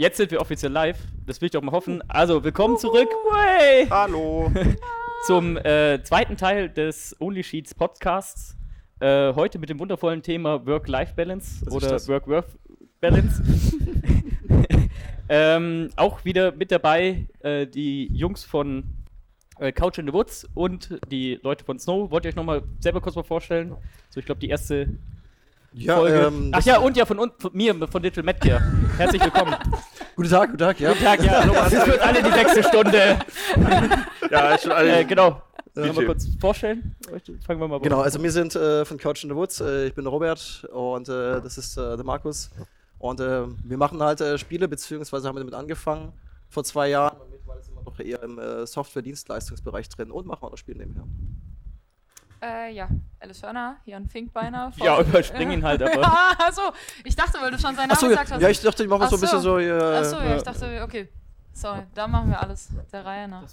Jetzt sind wir offiziell live. Das will ich doch mal hoffen. Also, willkommen zurück. Way. Hallo. Zum äh, zweiten Teil des Only Sheets Podcasts. Äh, heute mit dem wundervollen Thema Work-Life-Balance oder? Work-Work-Balance. ähm, auch wieder mit dabei äh, die Jungs von äh, Couch in the Woods und die Leute von Snow. Wollt ihr euch nochmal selber kurz mal vorstellen? So, ich glaube, die erste Ja, Folge. ähm, Ach ja, und ja von, uns, von mir, von Little Metcare. Herzlich willkommen. Guten Tag, guten Tag, ja. Guten Tag, ja. Das wird alle die sechste Stunde. Ja, schon alles. Äh, genau. Sollen wir kurz vorstellen? Fangen wir mal Genau, also wir sind äh, von Couch in the Woods. Äh, ich bin Robert und äh, das ist äh, der Markus. Und äh, wir machen halt äh, Spiele, beziehungsweise haben wir damit angefangen vor zwei Jahren. Und mittlerweile sind wir noch eher im äh, Software-Dienstleistungsbereich drin und machen auch noch Spiele nebenher. Äh, ja, Alice Hörner, hier ein Finkbeiner. vom- Ja, überspring ihn halt, aber- Ja, achso, ich dachte, weil du schon seinen Namen gesagt hast. ja, ich dachte, ich mache Ach so ein bisschen so. so. Äh, Achso, ja, ich dachte, okay. Sorry, da machen wir alles der Reihe nach.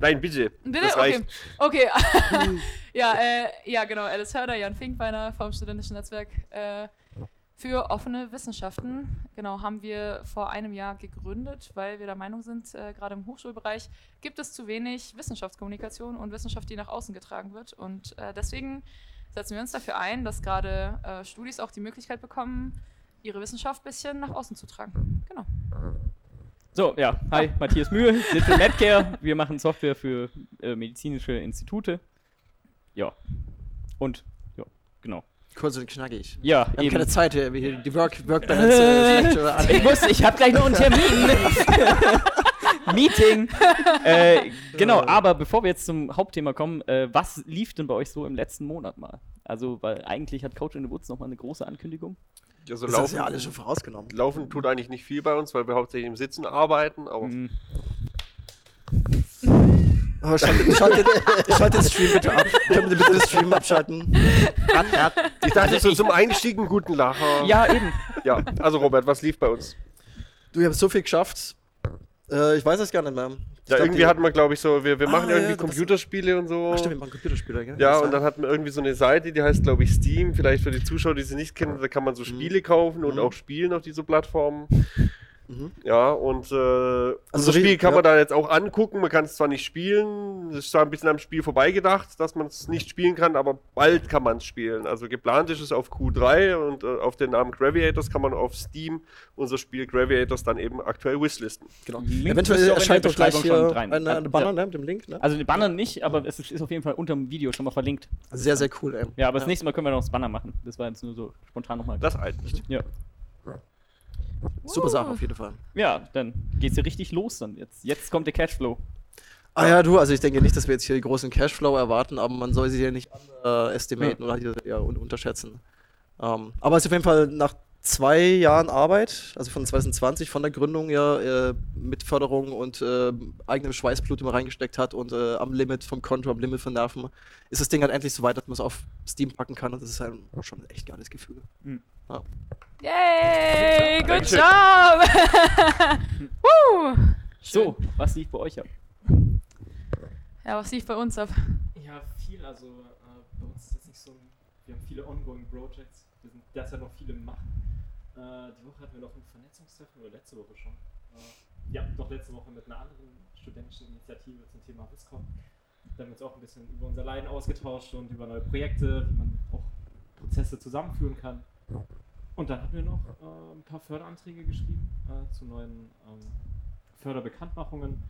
Nein, bitte. Bitte? Das Okay. reicht. Okay. ja, äh, ja, genau. Alice Hörder, Jan Finkbeiner vom Studentischen Netzwerk äh, für offene Wissenschaften. Genau, haben wir vor einem Jahr gegründet, weil wir der Meinung sind, äh, gerade im Hochschulbereich gibt es zu wenig Wissenschaftskommunikation und Wissenschaft, die nach außen getragen wird. Und äh, deswegen setzen wir uns dafür ein, dass gerade äh, Studis auch die Möglichkeit bekommen, ihre Wissenschaft ein bisschen nach außen zu tragen. Genau. So, ja. Hi, Matthias Mühe, Little Medcare. Wir machen Software für äh, medizinische Institute. Ja. Und, ja, genau. Kurz und knackig. Ja, Wir haben eben. keine Zeit, äh, wir hier die Work, Work Balance äh, an- Ich muss, ich habe gleich noch einen Termin. Meeting. Äh, genau, aber bevor wir jetzt zum Hauptthema kommen, äh, was lief denn bei euch so im letzten Monat mal? Also, weil eigentlich hat Coach in the Woods nochmal eine große Ankündigung. Ja, so Das ist laufen, ja alles schon vorausgenommen. laufen tut eigentlich nicht viel bei uns, weil wir hauptsächlich im Sitzen arbeiten. Aber Mhm. Oh, schaltet, schaltet, schaltet den Stream bitte ab. Können wir bitte den Stream abschalten? An, ab. ich dachte so zum Einstieg einen guten Lacher. Ja, eben. Ja, also Robert, was lief bei uns? Du, ich habe so viel geschafft. Äh, ich weiß es gar nicht mehr. Ich Ja, irgendwie hatten wir, glaube ich, so, wir, wir Ah, machen ja, irgendwie das- Computerspiele und so. Ach stimmt, wir machen Computerspiele, gell? Ja, Das und dann hatten wir irgendwie so eine Seite, die heißt, glaube ich, Steam. Vielleicht für die Zuschauer, die sie nicht kennen, da kann man so Spiele kaufen und Mhm. auch spielen auf dieser Plattform. Mhm. Ja, und äh, Also unser wie- Spiel kann ja. man da jetzt auch angucken. Man kann es zwar nicht spielen, es ist zwar ein bisschen am Spiel vorbeigedacht, dass man es nicht spielen kann, aber bald kann man es spielen. Also geplant ist es auf Q3 und äh, auf den Namen Graviators kann man auf Steam unser Spiel Graviators dann eben aktuell wishlisten. Genau. Link Eventuell erscheint doch gleich hier schon rein. eine, eine Ja. Banner ne, mit dem Link. Ne? Also, den Banner nicht, aber es ist auf jeden Fall unter dem Video schon mal verlinkt. Sehr, sehr cool, ey. Ja, aber das nächste Mal können wir noch das Banner machen. Das war jetzt nur so spontan nochmal. Das alt nicht. Ja. Super Sache auf jeden Fall. ja, dann geht's hier richtig los dann jetzt. Jetzt kommt der Cashflow. Ah ja, du, also ich denke nicht, dass wir jetzt hier großen Cashflow erwarten, aber man soll sie hier nicht äh, estimaten oder hier ja, un unterschätzen. Ähm, aber es ist auf jeden Fall nach zwei Jahren Arbeit, also von 2020, von der Gründung ja, äh, mit Förderung und äh, eigenem Schweißblut immer reingesteckt hat und äh, am Limit vom Konto, am Limit von Nerven, ist das Ding halt endlich so weit, dass man es auf Steam packen kann und das ist halt schon ein echt geiles Gefühl. Mhm. Ja. Yay, good Dankeschön. job! Woo! So, was lief bei euch ab? Ja, was lief bei uns ab? Ja, viel. Also äh, bei uns ist jetzt nicht so. ein- Wir haben viele ongoing Projects. Wir sind derzeit noch viele Machen. Äh, die Woche hatten wir noch ein Vernetzungstreffen oder letzte Woche schon. Äh, ja, doch letzte Woche mit einer anderen studentischen Initiative zum Thema WISCOM. Da haben wir uns auch ein bisschen über unser Leiden ausgetauscht und über neue Projekte, wie man auch Prozesse zusammenführen kann. Und dann hatten wir noch äh, ein paar Förderanträge geschrieben äh, zu neuen ähm, Förderbekanntmachungen.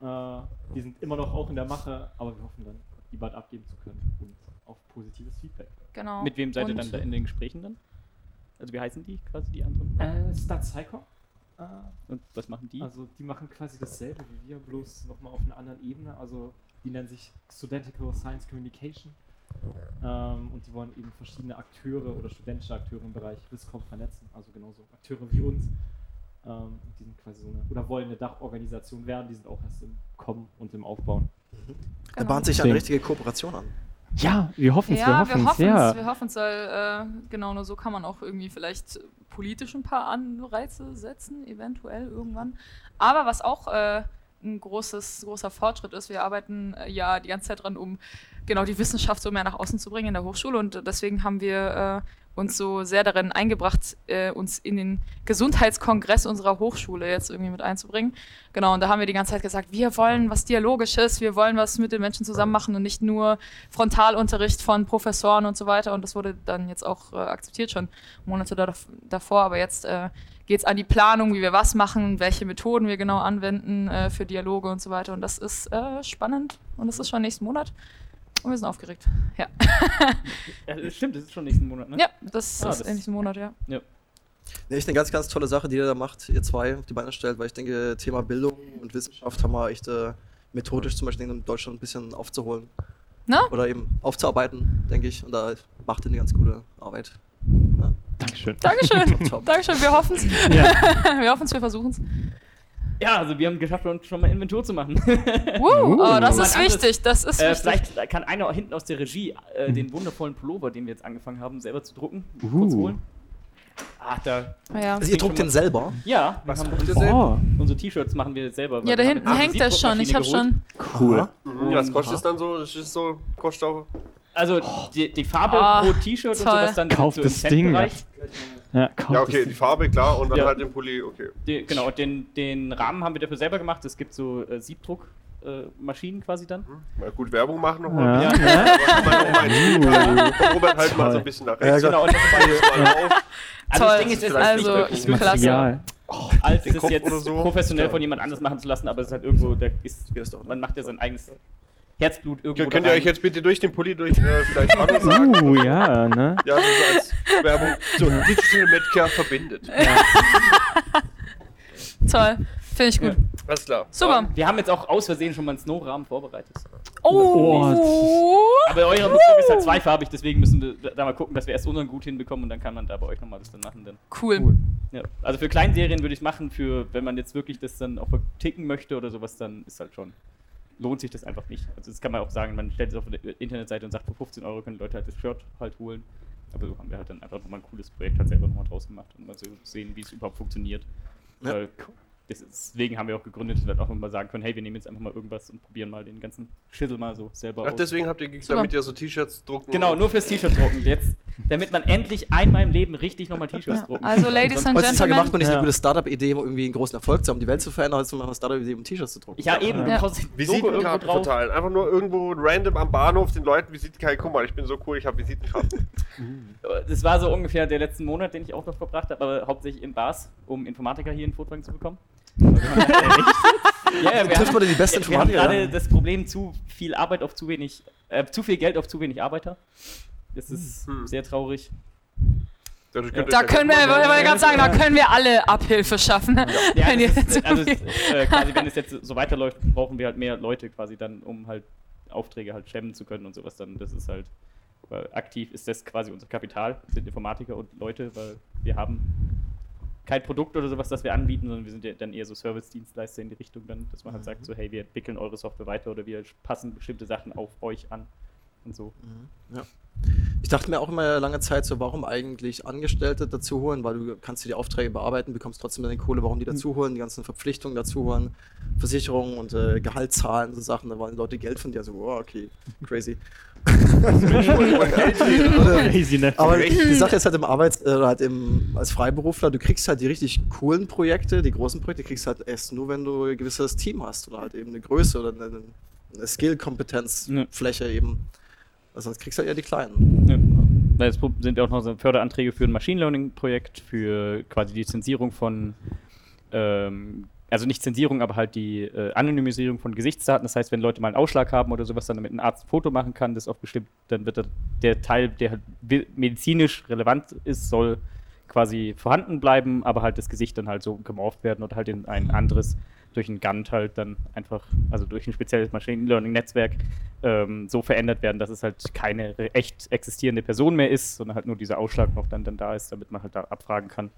Äh, die sind immer noch auch in der Mache, aber wir hoffen dann, die bald abgeben zu können und auf positives Feedback. Genau. Mit wem seid ihr Und- dann da in den Gesprächen dann? Also wie heißen die quasi, die anderen? Äh, Stat Psycho. Äh, Und was machen die? also die machen quasi dasselbe wie wir, bloß nochmal auf einer anderen Ebene. Also die nennen sich Studentical Science Communication. Ähm, und die wollen eben verschiedene Akteure oder studentische Akteure im Bereich WISCOM vernetzen, also genauso Akteure wie uns. Ähm, die sind quasi so eine, oder wollen eine Dachorganisation werden, die sind auch erst im Kommen und im Aufbauen. Da Genau. bahnt sich eine richtige Kooperation an. Ja, wir hoffen Ja, wir hoffen es, wir hoffen es, weil äh, genau nur so kann man auch irgendwie vielleicht politisch ein paar Anreize setzen, eventuell irgendwann. Aber was auch äh, ein großes, großer Fortschritt ist, wir arbeiten äh, ja die ganze Zeit dran, um genau die Wissenschaft so mehr nach außen zu bringen in der Hochschule. Und deswegen haben wir äh, uns so sehr darin eingebracht, äh, uns in den Gesundheitskongress unserer Hochschule jetzt irgendwie mit einzubringen. Genau, und da haben wir die ganze Zeit gesagt, wir wollen was Dialogisches, wir wollen was mit den Menschen zusammen machen und nicht nur Frontalunterricht von Professoren und so weiter. Und das wurde dann jetzt auch äh, akzeptiert, schon Monate da, davor. Aber jetzt äh, geht es an die Planung, wie wir was machen, welche Methoden wir genau anwenden äh, für Dialoge und so weiter. Und das ist äh, spannend und das ist schon nächsten Monat. Und wir sind aufgeregt. Ja. ja das stimmt, das ist schon nächsten Monat, ne? Ja, das Ah, ist das- nächsten Monat, ja. Ja. Nee, echt eine ganz, ganz tolle Sache, die ihr da macht, ihr zwei auf die Beine stellt, weil ich denke, Thema Bildung und Wissenschaft haben wir echt äh, methodisch zum Beispiel in Deutschland ein bisschen aufzuholen. Na? Oder eben aufzuarbeiten, denke ich. Und da macht ihr eine ganz gute Arbeit. Dankeschön. Dankeschön. Top. Dankeschön, wir hoffen es. Ja. wir hoffen es, wir versuchen es. Ja, also wir haben geschafft, uns schon mal Inventur zu machen. Woo, oh, das ist anderes- wichtig, das ist äh, wichtig. vielleicht kann einer hinten aus der Regie äh, den wundervollen Pullover, den wir jetzt angefangen haben, selber zu drucken, kurz Uh. holen. Ach, da. Ja, Also ihr druckt den selber. Ja, wir haben druckt ihr selber? Oh, unsere T-Shirts machen wir selber. weil ja da hinten jetzt hängt das schon, ich habe schon. cool. Mhm, was kostet es dann so? Das ist so, kostet auch. Also die, die Farbe Ah, pro T-Shirt und sowas dann Kauf so im das Ding. Centbereich. Ja, Ja, okay, die Farbe, klar, und dann Ja. halt den Pulli, okay. Die, genau, und den, den Rahmen haben wir dafür selber gemacht. Es gibt so äh, Siebdruckmaschinen äh, Maschinen quasi dann. Mal gut Werbung machen nochmal. Ja. Ja. Komm, Robert, halt mal so ein bisschen nach Ja, rechts. klar. Genau, und das auf. also Toll. das Ding ist, es ist Also, ich- möglich, Material. als Kopf jetzt so. professionell Ja. von jemand anderes machen zu lassen, aber es ist halt irgendwo, da ist, Ja, ist doch- man macht ja sein eigenes Herzblut irgendwo Könnt ihr euch jetzt bitte durch den Pulli durch äh, vielleicht Hallo sagen? Uh, ja, ne? Ja, so als Werbung. So, Digital Medcare verbindet. Toll, finde ich gut. Alles klar. Super. Wir haben jetzt auch aus Versehen schon mal einen Snow-Rahmen vorbereitet. Oh, Aber eure Bedruck ist halt zweifarbig, deswegen müssen wir da- mal gucken, dass wir erst unseren gut hinbekommen und dann kann man da bei euch nochmal das dann machen. Dann. cool. Ja. Also für Kleinserien würde ich es machen, für wenn man jetzt wirklich das dann auch verticken möchte oder sowas, dann ist halt schon. Lohnt sich das einfach nicht. Also das kann man auch sagen, man stellt es auf eine Internetseite und sagt, für 15 Euro können Leute halt das Shirt halt holen. Aber so haben wir halt dann einfach nochmal ein cooles Projekt halt selber nochmal draus gemacht und mal so sehen, wie es überhaupt funktioniert. Ja. Weil deswegen haben wir auch gegründet, dass wir auch mal sagen können, hey, wir nehmen jetzt einfach mal irgendwas und probieren mal den ganzen Schissel mal so selber Ach, aus. deswegen habt ihr gekriegt, damit ihr so T-Shirts drucken. Genau, nur fürs T-Shirt drucken. Jetzt, damit man endlich einmal im Leben richtig nochmal T-Shirts Ja, drucken also, kann. Ladies and Heutzutage macht man nicht Ja. eine gute Startup-Idee, um irgendwie einen großen Erfolg zu haben, die Welt zu verändern, als man eine Startup-Idee, um T-Shirts zu drucken. Ja, eben, Ja. Visitenkarten verteilen. Einfach nur irgendwo random am Bahnhof den Leuten Visitenkarten. Guck mal, ich bin so cool, ich habe Visitenkarten. Das war so ungefähr der letzten Monat, den ich auch noch verbracht habe, aber hauptsächlich in Bars, um Informatiker hier in Furtwangen zu bekommen. Ja, ja, wir Trifft man denn die besten wir haben gerade ja? das Problem, zu viel Arbeit auf zu wenig, äh, zu viel Geld auf zu wenig Arbeiter. Das ist Hm. sehr traurig. Könnt ihr Da können wir, ja- ich wollte gerade sagen, da können wir alle Abhilfe schaffen. Ja, Wenn das jetzt ist, also äh, quasi, wenn es jetzt so weiterläuft, brauchen wir halt mehr Leute quasi dann, um halt Aufträge halt stemmen zu können und sowas dann. Das ist halt, weil aktiv ist das quasi unser Kapital, sind Informatiker und Leute, weil wir haben kein Produkt oder sowas, das wir anbieten, sondern wir sind ja dann eher so Service-Dienstleister in die Richtung dann, dass man halt sagt so, hey, wir entwickeln eure Software weiter oder wir passen bestimmte Sachen auf euch an und so. Ja. Ich dachte mir auch immer lange Zeit so, warum eigentlich Angestellte dazu holen, weil du kannst dir die Aufträge bearbeiten, bekommst trotzdem deine Kohle, warum die dazu holen, die ganzen Verpflichtungen dazu holen, Versicherungen und äh, Gehalt zahlen, so Sachen, da wollen Leute Geld von dir, so, oh, okay, crazy. Ne? Aber die Sache ist halt im Arbeits- äh, oder halt im, als Freiberufler, du kriegst halt die richtig coolen Projekte, die großen Projekte kriegst halt erst nur, wenn du ein gewisses Team hast oder halt eben eine Größe oder eine, eine Skill-Kompetenzfläche eben. Also sonst kriegst du halt eher die kleinen. Ja. Weil es sind ja auch noch so Förderanträge für ein Machine Learning-Projekt, für quasi die Zensierung von, ähm, also nicht Zensierung, aber halt die äh, Anonymisierung von Gesichtsdaten. Das heißt, wenn Leute mal einen Ausschlag haben oder sowas, dann damit ein Arzt ein Foto machen kann, das auf bestimmt, dann wird der, Teil, der halt medizinisch relevant ist, soll quasi vorhanden bleiben, aber halt das Gesicht dann halt so gemorpht werden oder halt in ein anderes durch ein GANT halt dann einfach, also durch ein spezielles Machine Learning Netzwerk ähm, so verändert werden, dass es halt keine echt existierende Person mehr ist, sondern halt nur dieser Ausschlag noch dann, dann da ist, damit man halt da abfragen kann.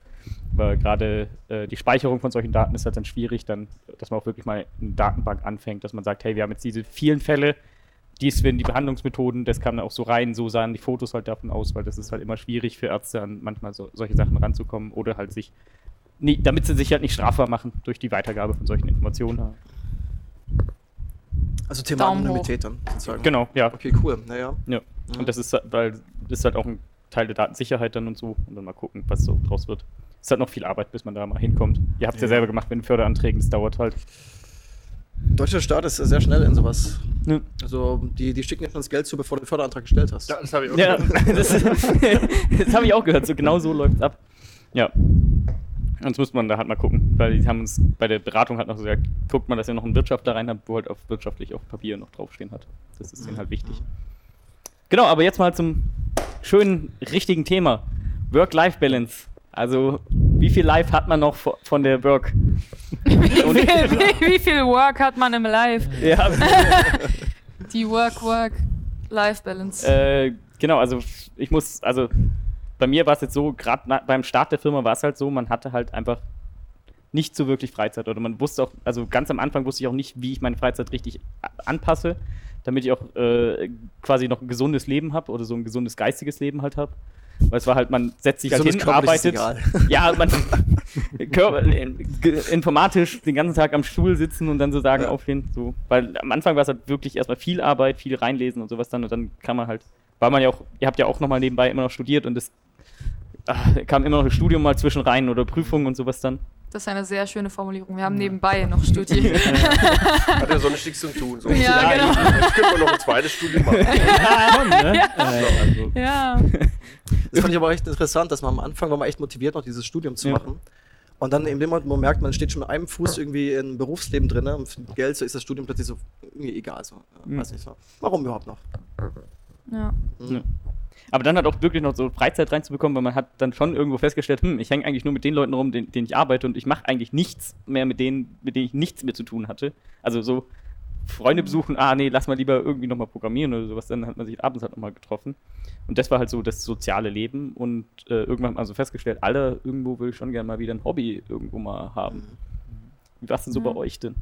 Weil gerade äh, die Speicherung von solchen Daten ist halt dann schwierig, dann, dass man auch wirklich mal eine Datenbank anfängt, dass man sagt, hey, wir haben jetzt diese vielen Fälle, dies werden die Behandlungsmethoden, das kam auch so rein, so sahen die Fotos halt davon aus, weil das ist halt immer schwierig für Ärzte an manchmal so, solche Sachen ranzukommen oder halt sich, nie, damit sie sich halt nicht strafbar machen durch die Weitergabe von solchen Informationen. Also Thema. Anonymität dann sozusagen. Genau, ja. Okay, cool. Naja. ja. Und das ist, halt- weil das ist halt auch ein Teil der Datensicherheit dann und so. Und dann mal gucken, was so draus wird. Es ist halt noch viel Arbeit, bis man da mal hinkommt. Ihr habt es ja. Ja. selber gemacht mit den Förderanträgen, das dauert halt. Deutscher Staat ist sehr schnell in sowas. Ja. Also die, die schicken schon das Geld zu, bevor du den Förderantrag gestellt hast. Ja, das habe ich auch Ja, gehört. das, das habe ich auch gehört. So genau so läuft es ab. Ja. Sonst muss man da halt mal gucken, weil die haben uns bei der Beratung halt noch so gesagt, guckt man, dass ihr noch einen Wirtschaftler rein habt, wo halt auf wirtschaftlich auf Papier noch draufstehen hat. Das ist denen halt wichtig. Genau, aber jetzt mal zum schönen, richtigen Thema. Work-Life-Balance. Also, wie viel Life hat man noch vo- von der Work? wie, viel, wie, wie viel Work hat man im Live? Ja, Die Work-Work-Life-Balance. Äh, genau, also ich muss, also bei mir war es jetzt so, gerade beim Start der Firma war es halt so, man hatte halt einfach nicht so wirklich Freizeit oder man wusste auch, also ganz am Anfang wusste ich auch nicht, wie ich meine Freizeit richtig anpasse, damit ich auch äh, quasi noch ein gesundes Leben habe oder so ein gesundes geistiges Leben halt habe. Weil es war halt, man setzt sich halt Gesundes hin, körperliches arbeitet. Ja, man ge- informatisch den ganzen Tag am Stuhl sitzen und dann so sagen, Ja. aufstehen. So. Weil am Anfang war es halt wirklich erstmal viel Arbeit, viel reinlesen und sowas dann und dann kann man halt, war man ja auch, ihr habt ja auch nochmal nebenbei immer noch studiert und ah, kam immer noch ein Studium mal zwischen rein oder Prüfungen und sowas dann. Das ist eine sehr schöne Formulierung. Wir haben nebenbei noch studiert. Hat ja sonst nichts zu tun. So. Ja, genau. Jetzt können wir noch ein zweites Studium machen. Schon, ne? Äh, also, ja. Das fand ich aber echt interessant, dass man am Anfang war man echt motiviert, noch dieses Studium zu Ja. machen. Und dann in dem Moment, wo man merkt, man steht schon mit einem Fuß irgendwie im Berufsleben drin und für Geld, so ist das Studium plötzlich so irgendwie egal. So. Ja, Mhm. Weiß nicht so. Warum überhaupt noch? ja. Ja. Aber dann halt auch wirklich noch so Freizeit reinzubekommen, weil man hat dann schon irgendwo festgestellt, hm, ich hänge eigentlich nur mit den Leuten rum, denen, denen ich arbeite und ich mache eigentlich nichts mehr mit denen, mit denen ich nichts mehr zu tun hatte. Also so Freunde besuchen, ah nee, lass mal lieber irgendwie nochmal programmieren oder sowas, dann hat man sich abends halt nochmal getroffen. Und das war halt so das soziale Leben und äh, irgendwann hat man so festgestellt, alle irgendwo will ich schon gerne mal wieder ein Hobby irgendwo mal haben. Wie war es denn so Ja. bei euch denn?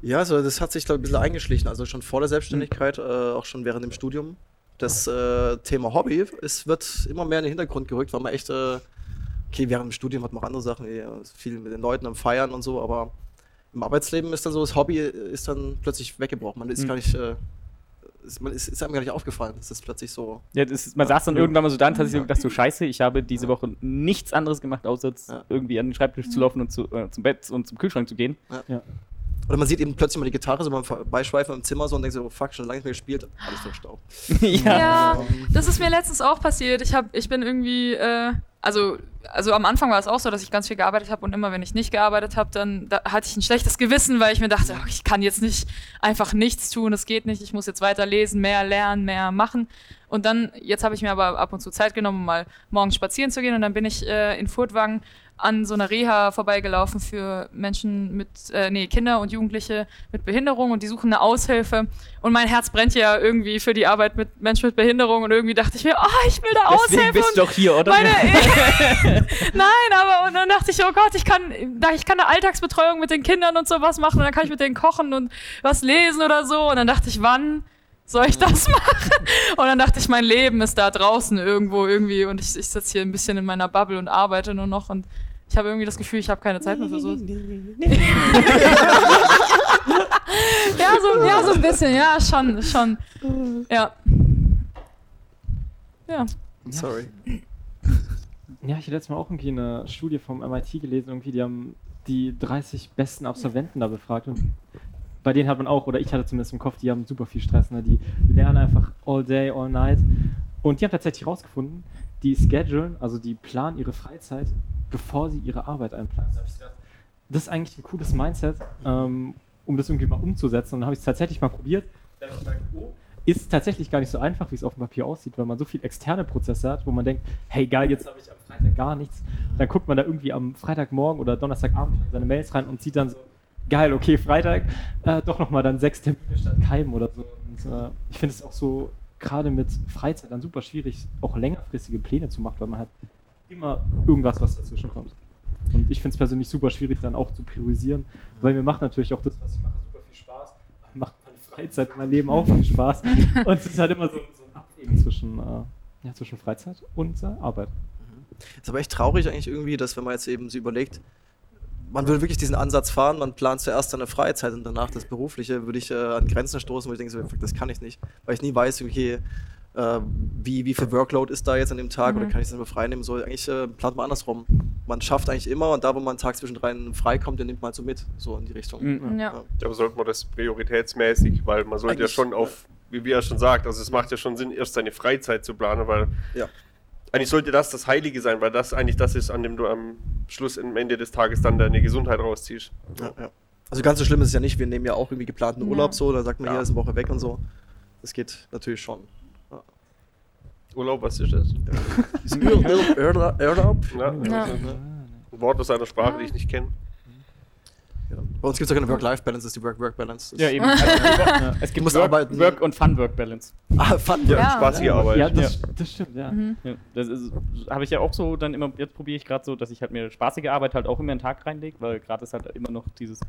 Ja, also das hat sich, glaube ich, ein bisschen eingeschlichen. Also schon vor der Selbstständigkeit, äh, auch schon während dem Studium. Das äh, Thema Hobby es wird immer mehr in den Hintergrund gerückt, weil man echt, äh, okay, während dem Studium hat man auch andere Sachen, wie, viel mit den Leuten am Feiern und so, aber im Arbeitsleben ist dann so, das Hobby ist dann plötzlich weggebrochen. Man ist Hm. gar nicht, äh, ist, man ist, ist einem gar nicht aufgefallen. Das ist plötzlich so. Ja, das ist, man saß dann irgendwann mal so da und hat sich so gedacht, so scheiße, ich habe diese Woche nichts anderes gemacht, außer jetzt Ja. irgendwie an den Schreibtisch zu laufen und zu, äh, zum Bett und zum Kühlschrank zu gehen. Oder man sieht eben plötzlich mal die Gitarre so beim Vorbeischweifen im Zimmer so und denkt so, oh, fuck, schon lange nicht mehr gespielt, alles verstaubt. Ja, das ist mir letztens auch passiert. Ich, hab, ich bin irgendwie, äh, also, also am Anfang war es auch so, dass ich ganz viel gearbeitet habe und immer wenn ich nicht gearbeitet habe, dann da hatte ich ein schlechtes Gewissen, weil ich mir dachte, ach, ich kann jetzt nicht einfach nichts tun, das geht nicht, ich muss jetzt weiter lesen, mehr lernen, mehr machen. Und dann, jetzt habe ich mir aber ab und zu Zeit genommen, um mal morgens spazieren zu gehen und dann bin ich äh, in Furtwangen an so einer Reha vorbeigelaufen für Menschen mit, äh, nee, Kinder und Jugendliche mit Behinderung und die suchen eine Aushilfe. Und mein Herz brennt ja irgendwie für die Arbeit mit Menschen mit Behinderung und irgendwie dachte ich mir, oh, ich will da Deswegen Aushilfe. bist und du doch hier, oder? meine, Nein, aber und dann dachte ich, oh Gott, ich kann, ich kann eine Alltagsbetreuung mit den Kindern und sowas machen und dann kann ich mit denen kochen und was lesen oder so. Und dann dachte ich, wann soll ich das machen? Und dann dachte ich, mein Leben ist da draußen irgendwo irgendwie und ich, ich sitze hier ein bisschen in meiner Bubble und arbeite nur noch und ich habe irgendwie das Gefühl, ich habe keine Zeit mehr für so. ja, so, ja, so ein bisschen, ja, schon, schon. Ja. Ja. Sorry. Ja, ich habe letztes Mal auch irgendwie eine Studie vom MIT gelesen, irgendwie, die haben die 30 besten Absolventen da befragt und bei denen hat man auch, oder ich hatte zumindest im Kopf, die haben super viel Stress, ne? die lernen einfach all day, all night und die haben tatsächlich rausgefunden, die schedulen, also die planen ihre Freizeit, bevor sie ihre Arbeit einplanen. Das ist eigentlich ein cooles Mindset, ähm, um das irgendwie mal umzusetzen und dann habe ich es tatsächlich mal probiert. Oh, ist tatsächlich gar nicht so einfach, wie es auf dem Papier aussieht, weil man so viel externe Prozesse hat, wo man denkt, hey geil, jetzt habe ich am Freitag gar nichts. Dann guckt man da irgendwie am Freitagmorgen oder Donnerstagabend in seine Mails rein und sieht dann so, geil, okay, Freitag, äh, doch nochmal dann sechs Termine statt keinem oder so. Und äh, ich finde es auch so, gerade mit Freizeit dann super schwierig, auch längerfristige Pläne zu machen, weil man hat immer irgendwas, was dazwischen kommt. Und ich finde es persönlich super schwierig, dann auch zu priorisieren, weil mir macht natürlich auch das, was ich mache, super viel Spaß. Mir macht meine Freizeit, mein Leben auch viel Spaß. Und es ist halt immer so, so ein Abwägen zwischen, äh, ja, zwischen Freizeit und äh, Arbeit. Ist aber echt traurig eigentlich irgendwie, dass wenn man jetzt eben so überlegt, man will wirklich diesen Ansatz fahren, man plant zuerst seine Freizeit und danach das Berufliche, würde ich äh, an Grenzen stoßen, wo ich denke, so, das kann ich nicht. Weil ich nie weiß, okay, äh, wie, wie viel Workload ist da jetzt an dem Tag oder Mhm. kann ich es immer frei nehmen? So, eigentlich äh, plant man andersrum. Man schafft eigentlich immer und da, wo man einen Tag zwischendrin frei kommt, den nimmt man halt so mit, so in die Richtung. Mhm. Ja. Aber sollte man das prioritätsmäßig, weil man sollte ja Eigentlich, schon auf, wie er schon sagt, also es macht ja schon Sinn, erst seine Freizeit zu planen, weil Ja. Eigentlich sollte das das Heilige sein, weil das eigentlich das ist, an dem du am Schluss, am Ende des Tages dann deine Gesundheit rausziehst. Ja, ja. Also ganz so schlimm ist es ja nicht, wir nehmen ja auch irgendwie geplanten Ja. Urlaub so, da sagt man Ja. hier ist eine Woche weg und so. Das geht natürlich schon. Urlaub, was ist das? Urlaub, Urlaub. Ja, Ja. Ein Wort aus einer Sprache, die ich nicht kenne. Ja. Bei uns gibt es ja keine Work-Life-Balance, das ist die Work-Work-Balance. Ja, eben. Also, es Du gibt Work, arbeiten. Work und Fun-Work-Balance. Ah, fun. Ja, Ja. spaßige Arbeit. Ja, das, das stimmt, ja. Mhm. Ja, das habe ich ja auch so dann immer, jetzt probiere ich gerade so, dass ich halt mir spaßige Arbeit halt auch immer einen Tag reinlege, weil gerade ist halt immer noch dieses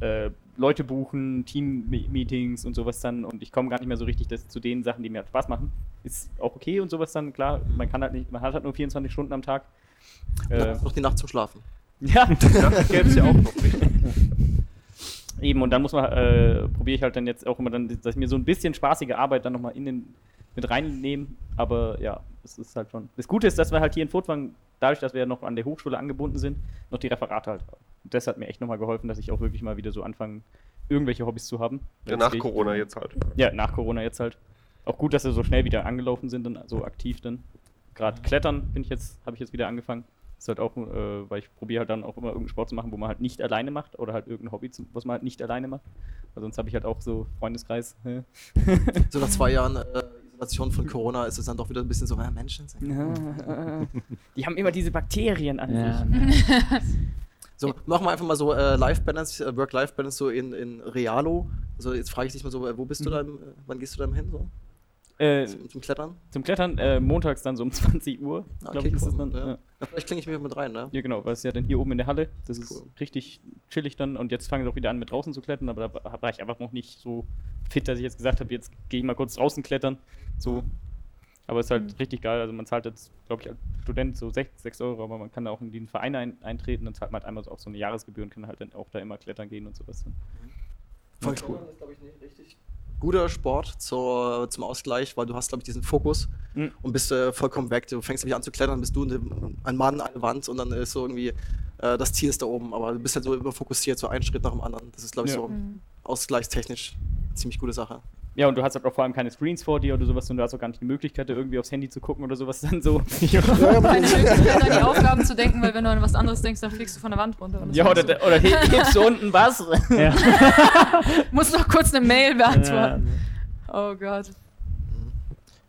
äh, Leute buchen, Team-Meetings und sowas dann und ich komme gar nicht mehr so richtig das, zu den Sachen, die mir halt Spaß machen. Ist auch okay und sowas dann, klar, man kann halt nicht, man hat halt nur 24 Stunden am Tag. Ja, Äh, noch die Nacht zum Schlafen. Ja, Ja, gäbe es ja auch noch richtig. Eben, und dann muss man, äh, probiere ich halt dann jetzt auch immer dann, dass ich mir so ein bisschen spaßige Arbeit dann nochmal in den, mit reinnehme. Aber ja, es ist halt schon. Das Gute ist, dass wir halt hier in Furtwang, dadurch, dass wir ja noch an der Hochschule angebunden sind, noch die Referate halt haben. Und das hat mir echt nochmal geholfen, dass ich auch wirklich mal wieder so anfange, irgendwelche Hobbys zu haben. Ja, nach geht. Corona jetzt halt. Ja, nach Corona jetzt halt. Auch gut, dass sie so schnell wieder angelaufen sind und so aktiv dann. Gerade Klettern bin ich jetzt, habe ich jetzt wieder angefangen. Ist halt auch, äh, weil ich probiere halt dann auch immer irgendeinen Sport zu machen, wo man halt nicht alleine macht oder halt irgendein Hobby, zu, was man halt nicht alleine macht. Weil sonst habe ich halt auch so Freundeskreis. So nach zwei Jahren äh, Isolation von Corona ist es dann doch wieder ein bisschen so, ja, Menschen sind. Die haben immer diese Bakterien an Ja. sich. So, machen wir einfach mal so äh, Life-Balance, äh, Work-Life-Balance so in, in Realo. Also jetzt frage ich dich mal so, äh, wo bist du Mhm. da, im, äh, wann gehst du da hin so? Äh, Zum, zum Klettern? zum Klettern äh, montags dann so um 20 Uhr, Ah, glaube ich, ist es dann. ja. Ja. Ja, vielleicht klinge ich mich mit rein, ne? Ja, genau, weil es ja dann hier oben in der Halle. Das ist Cool. richtig chillig dann. Und jetzt fangen wir auch wieder an, mit draußen zu klettern. Aber da war ich einfach noch nicht so fit, dass ich jetzt gesagt habe, jetzt gehe ich mal kurz draußen klettern. So. Aber es ist halt Mhm. richtig geil. Also man zahlt jetzt, glaube ich, als Student so 6, 6 Euro, aber man kann da auch in den Verein ein, eintreten. Dann zahlt man halt einmal so auch so eine Jahresgebühr und kann halt dann auch da immer klettern gehen und sowas. Voll cool. Das ist, glaube ich, ein richtig guter Sport zur, zum Ausgleich, weil du hast, glaube ich, diesen Fokus Mhm. und bist äh, vollkommen weg. Du fängst nämlich an zu klettern, bist du ein Mann, eine Wand und dann ist so irgendwie, äh, das Ziel ist da oben, aber du bist halt so immer fokussiert, so einen Schritt nach dem anderen. Das ist, glaube ich, Ja. so Mhm. ausgleichstechnisch eine ziemlich gute Sache. Ja, und du hast halt auch vor allem keine Screens vor dir oder sowas und du hast auch gar nicht die Möglichkeit, da irgendwie aufs Handy zu gucken oder sowas dann so. Keine Möglichkeit, an die Aufgaben zu denken, weil wenn du an was anderes denkst, dann fliegst du von der Wand runter. Und das ja, oder, oder he- hebst du unten was? Ja. so. Musst noch kurz eine Mail beantworten. Ja. Oh Gott.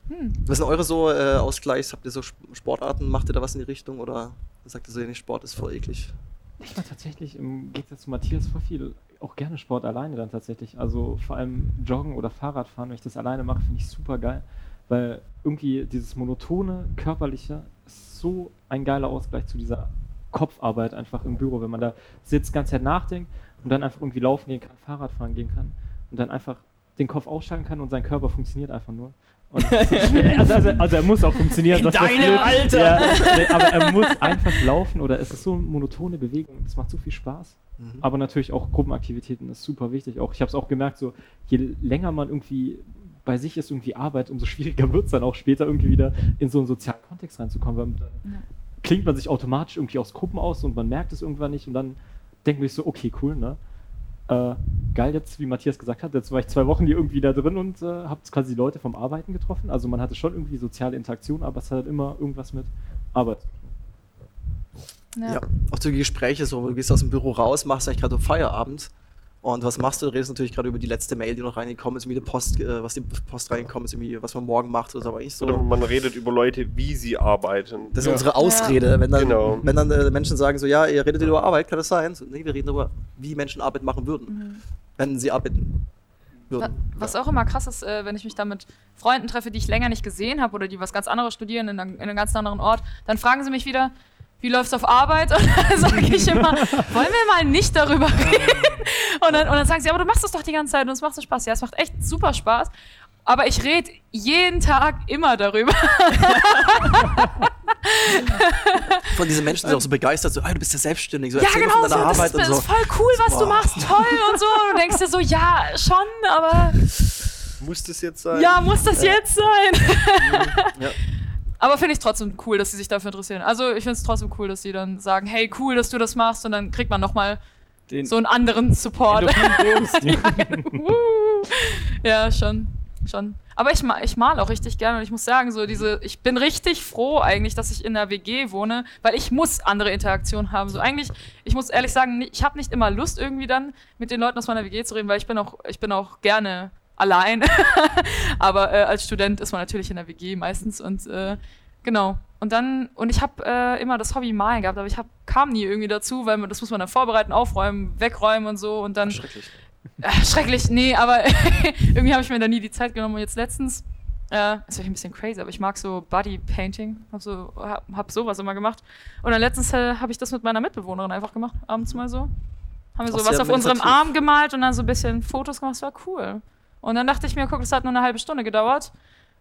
Hm. Was sind eure so äh, Ausgleichs? Habt ihr so Sp- Sportarten? Macht ihr da was in die Richtung oder sagt ihr so, nee, Sport ist voll eklig? Ich war tatsächlich im Gegensatz zu Matthias voll viel auch gerne Sport alleine dann tatsächlich. Also vor allem Joggen oder Fahrradfahren, wenn ich das alleine mache, finde ich super geil. Weil irgendwie dieses monotone, körperliche ist so ein geiler Ausgleich zu dieser Kopfarbeit einfach im Büro, wenn man da sitzt, ganz Zeit nachdenkt und dann einfach irgendwie laufen gehen kann, Fahrradfahren gehen kann und dann einfach den Kopf ausschalten kann und sein Körper funktioniert einfach nur. Und also, also, also er muss auch funktionieren. In deinem. Alter! Ja, aber er muss einfach laufen oder es ist so eine monotone Bewegung. Es macht so viel Spaß. Mhm. Aber natürlich auch Gruppenaktivitäten ist super wichtig. Auch ich habe es auch gemerkt, so je länger man irgendwie bei sich ist, irgendwie Arbeit, umso schwieriger wird es dann auch später irgendwie wieder in so einen sozialen Kontext reinzukommen. Weil dann Ja. klingt man sich automatisch irgendwie aus Gruppen aus und man merkt es irgendwann nicht und dann denkt man sich so, okay, cool, ne? Äh, geil jetzt, wie Matthias gesagt hat, jetzt war ich zwei Wochen hier irgendwie da drin und äh, habe quasi die Leute vom Arbeiten getroffen. Also man hatte schon irgendwie soziale Interaktion, aber es hat halt immer irgendwas mit Arbeit. Ja. Ja. Auch so die Gespräche, so du gehst aus dem Büro raus, machst eigentlich gerade Feierabend. Und was machst du? Du redest natürlich gerade über die letzte Mail, die noch reingekommen ist, irgendwie die Post, äh, was die Post reingekommen ist, irgendwie, was man morgen macht oder so, aber nicht so. Oder man redet über Leute, wie sie arbeiten. Das ist Ja. unsere Ausrede. Wenn dann, Genau. wenn dann äh, Menschen sagen so, ja, ihr redet über Arbeit, kann das sein? So, nee, wir reden darüber, wie Menschen Arbeit machen würden, Mhm. wenn sie arbeiten würden. Was auch immer krass ist, äh, wenn ich mich da mit Freunden treffe, die ich länger nicht gesehen habe oder die was ganz anderes studieren in, einem- in einem ganz anderen Ort, dann fragen sie mich wieder, wie läuft's auf Arbeit? Und dann sage ich immer, wollen wir mal nicht darüber reden? Und dann, und dann sagen sie, aber du machst das doch die ganze Zeit und es macht so Spaß. Ja, es macht echt super Spaß. Aber ich rede jeden Tag immer darüber. von diesen Menschen, die auch so begeistert, so, ah, du bist ja selbstständig, so Ja, genau, von so, deiner das, Arbeit ist, das und so. ist voll cool, was du Boah. machst, toll und so. Und du denkst dir so, ja, schon, aber Muss das jetzt sein? ja, muss das jetzt sein? Ja. Aber finde ich trotzdem cool, dass sie sich dafür interessieren. Also ich finde es trotzdem cool, dass sie dann sagen, hey, cool, dass du das machst und dann kriegt man nochmal Den so einen anderen Support. Woo. ja, schon, schon. Aber ich, ma ich mal auch richtig gerne und ich muss sagen, so diese, ich bin richtig froh eigentlich, dass ich in der WG wohne, weil ich muss andere Interaktionen haben. So eigentlich, ich muss ehrlich sagen, ich habe nicht immer Lust irgendwie dann mit den Leuten aus meiner WG zu reden, weil ich bin auch, ich bin auch gerne allein. Aber äh, als Student ist man natürlich in der WG meistens und äh, genau. Und dann, und ich habe äh, immer das Hobby Malen gehabt, aber ich hab, kam nie irgendwie dazu, weil man, das muss man dann vorbereiten, aufräumen, wegräumen und so und dann Schrecklich. äh, schrecklich, nee, aber irgendwie habe ich mir da nie die Zeit genommen. Und jetzt letztens, äh, ist vielleicht ein bisschen crazy, aber ich mag so Body Painting, hab, so, hab, hab sowas immer gemacht. Und dann letztens äh, habe ich das mit meiner Mitbewohnerin einfach gemacht, abends mal so. Haben wir so was auf unserem. Arm gemalt und dann so ein bisschen Fotos gemacht, das war cool. Und dann dachte ich mir, guck, das hat nur eine halbe Stunde gedauert.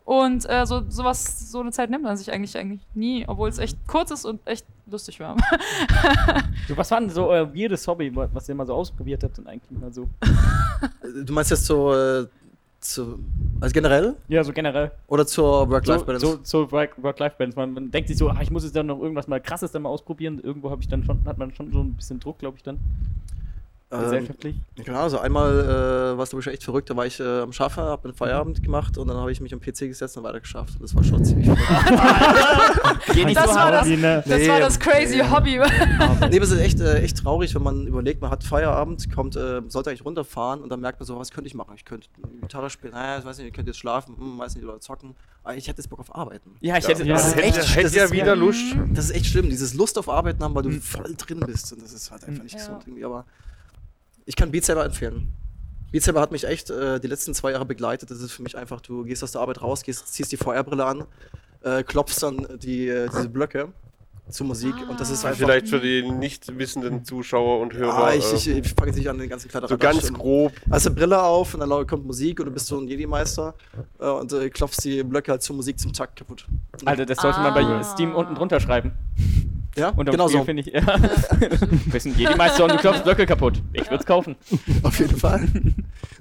Und äh, so sowas, so eine Zeit nimmt man sich eigentlich eigentlich nie, obwohl es echt kurz ist und echt lustig war. so, was war denn so euer weirdes Hobby, wa- was ihr mal so ausprobiert habt und eigentlich mal so? Du meinst jetzt so, äh, zu, also generell Ja, so generell. oder zur Work-Life-Balance? so, so Work- Work-Life-Balance. Man, man denkt sich so, ah, ich muss jetzt dann noch irgendwas mal krasses dann mal ausprobieren. Irgendwo habe ich dann schon, hat man schon so ein bisschen Druck, glaube ich, dann. Ähm, Gesellschaftlich. Genau, also einmal äh, war es, glaube ich, echt verrückt. Da war ich äh, am Schaffen, habe einen Feierabend gemacht und dann habe ich mich am PC gesetzt und weitergeschafft. Und das war schon ziemlich verrückt. Geh nicht Das war das, ne- das Nee, war das crazy nee. Hobby. nee, es ist echt, äh, echt traurig, wenn man überlegt, man hat Feierabend, kommt, äh, sollte eigentlich runterfahren und dann merkt man so, was könnte ich machen? Ich könnte Gitarre spielen, naja, ich weiß nicht, ich könnte jetzt schlafen, hm, weiß nicht, oder zocken. Aber ich hätte jetzt Bock auf Arbeiten. Ja, ich hätte. Ja. das Das ist ist echt. echt- Hätte das ja ist- wieder Lust. Das ist echt schlimm, dieses Lust auf Arbeiten haben, weil du voll drin bist. Und das ist halt einfach nicht Ja. gesund irgendwie. Aber ich kann Beat Saber empfehlen. Beat Saber hat mich echt äh, die letzten zwei Jahre begleitet. Das ist für mich einfach, du gehst aus der Arbeit raus, gehst, ziehst die VR-Brille an, äh, klopfst dann die, äh, diese Blöcke zur Musik und das ist Ah. einfach. Vielleicht für die nicht wissenden Zuschauer und Hörer. Ah, ich, äh, ich, ich fange jetzt nicht an, den ganzen so ganz grob. Also Brille auf und dann kommt Musik und du bist so ein Jedi-Meister äh, und äh, klopfst die Blöcke halt zur Musik zum Takt kaputt. Alter, das sollte man bei Ah. Steam unten drunter schreiben. Ja, Und genau so. finde ich. Ja. Wir sind Jedi-Meister und du klopfst Blöcke kaputt. Ich würde es kaufen. Auf jeden Fall. nee,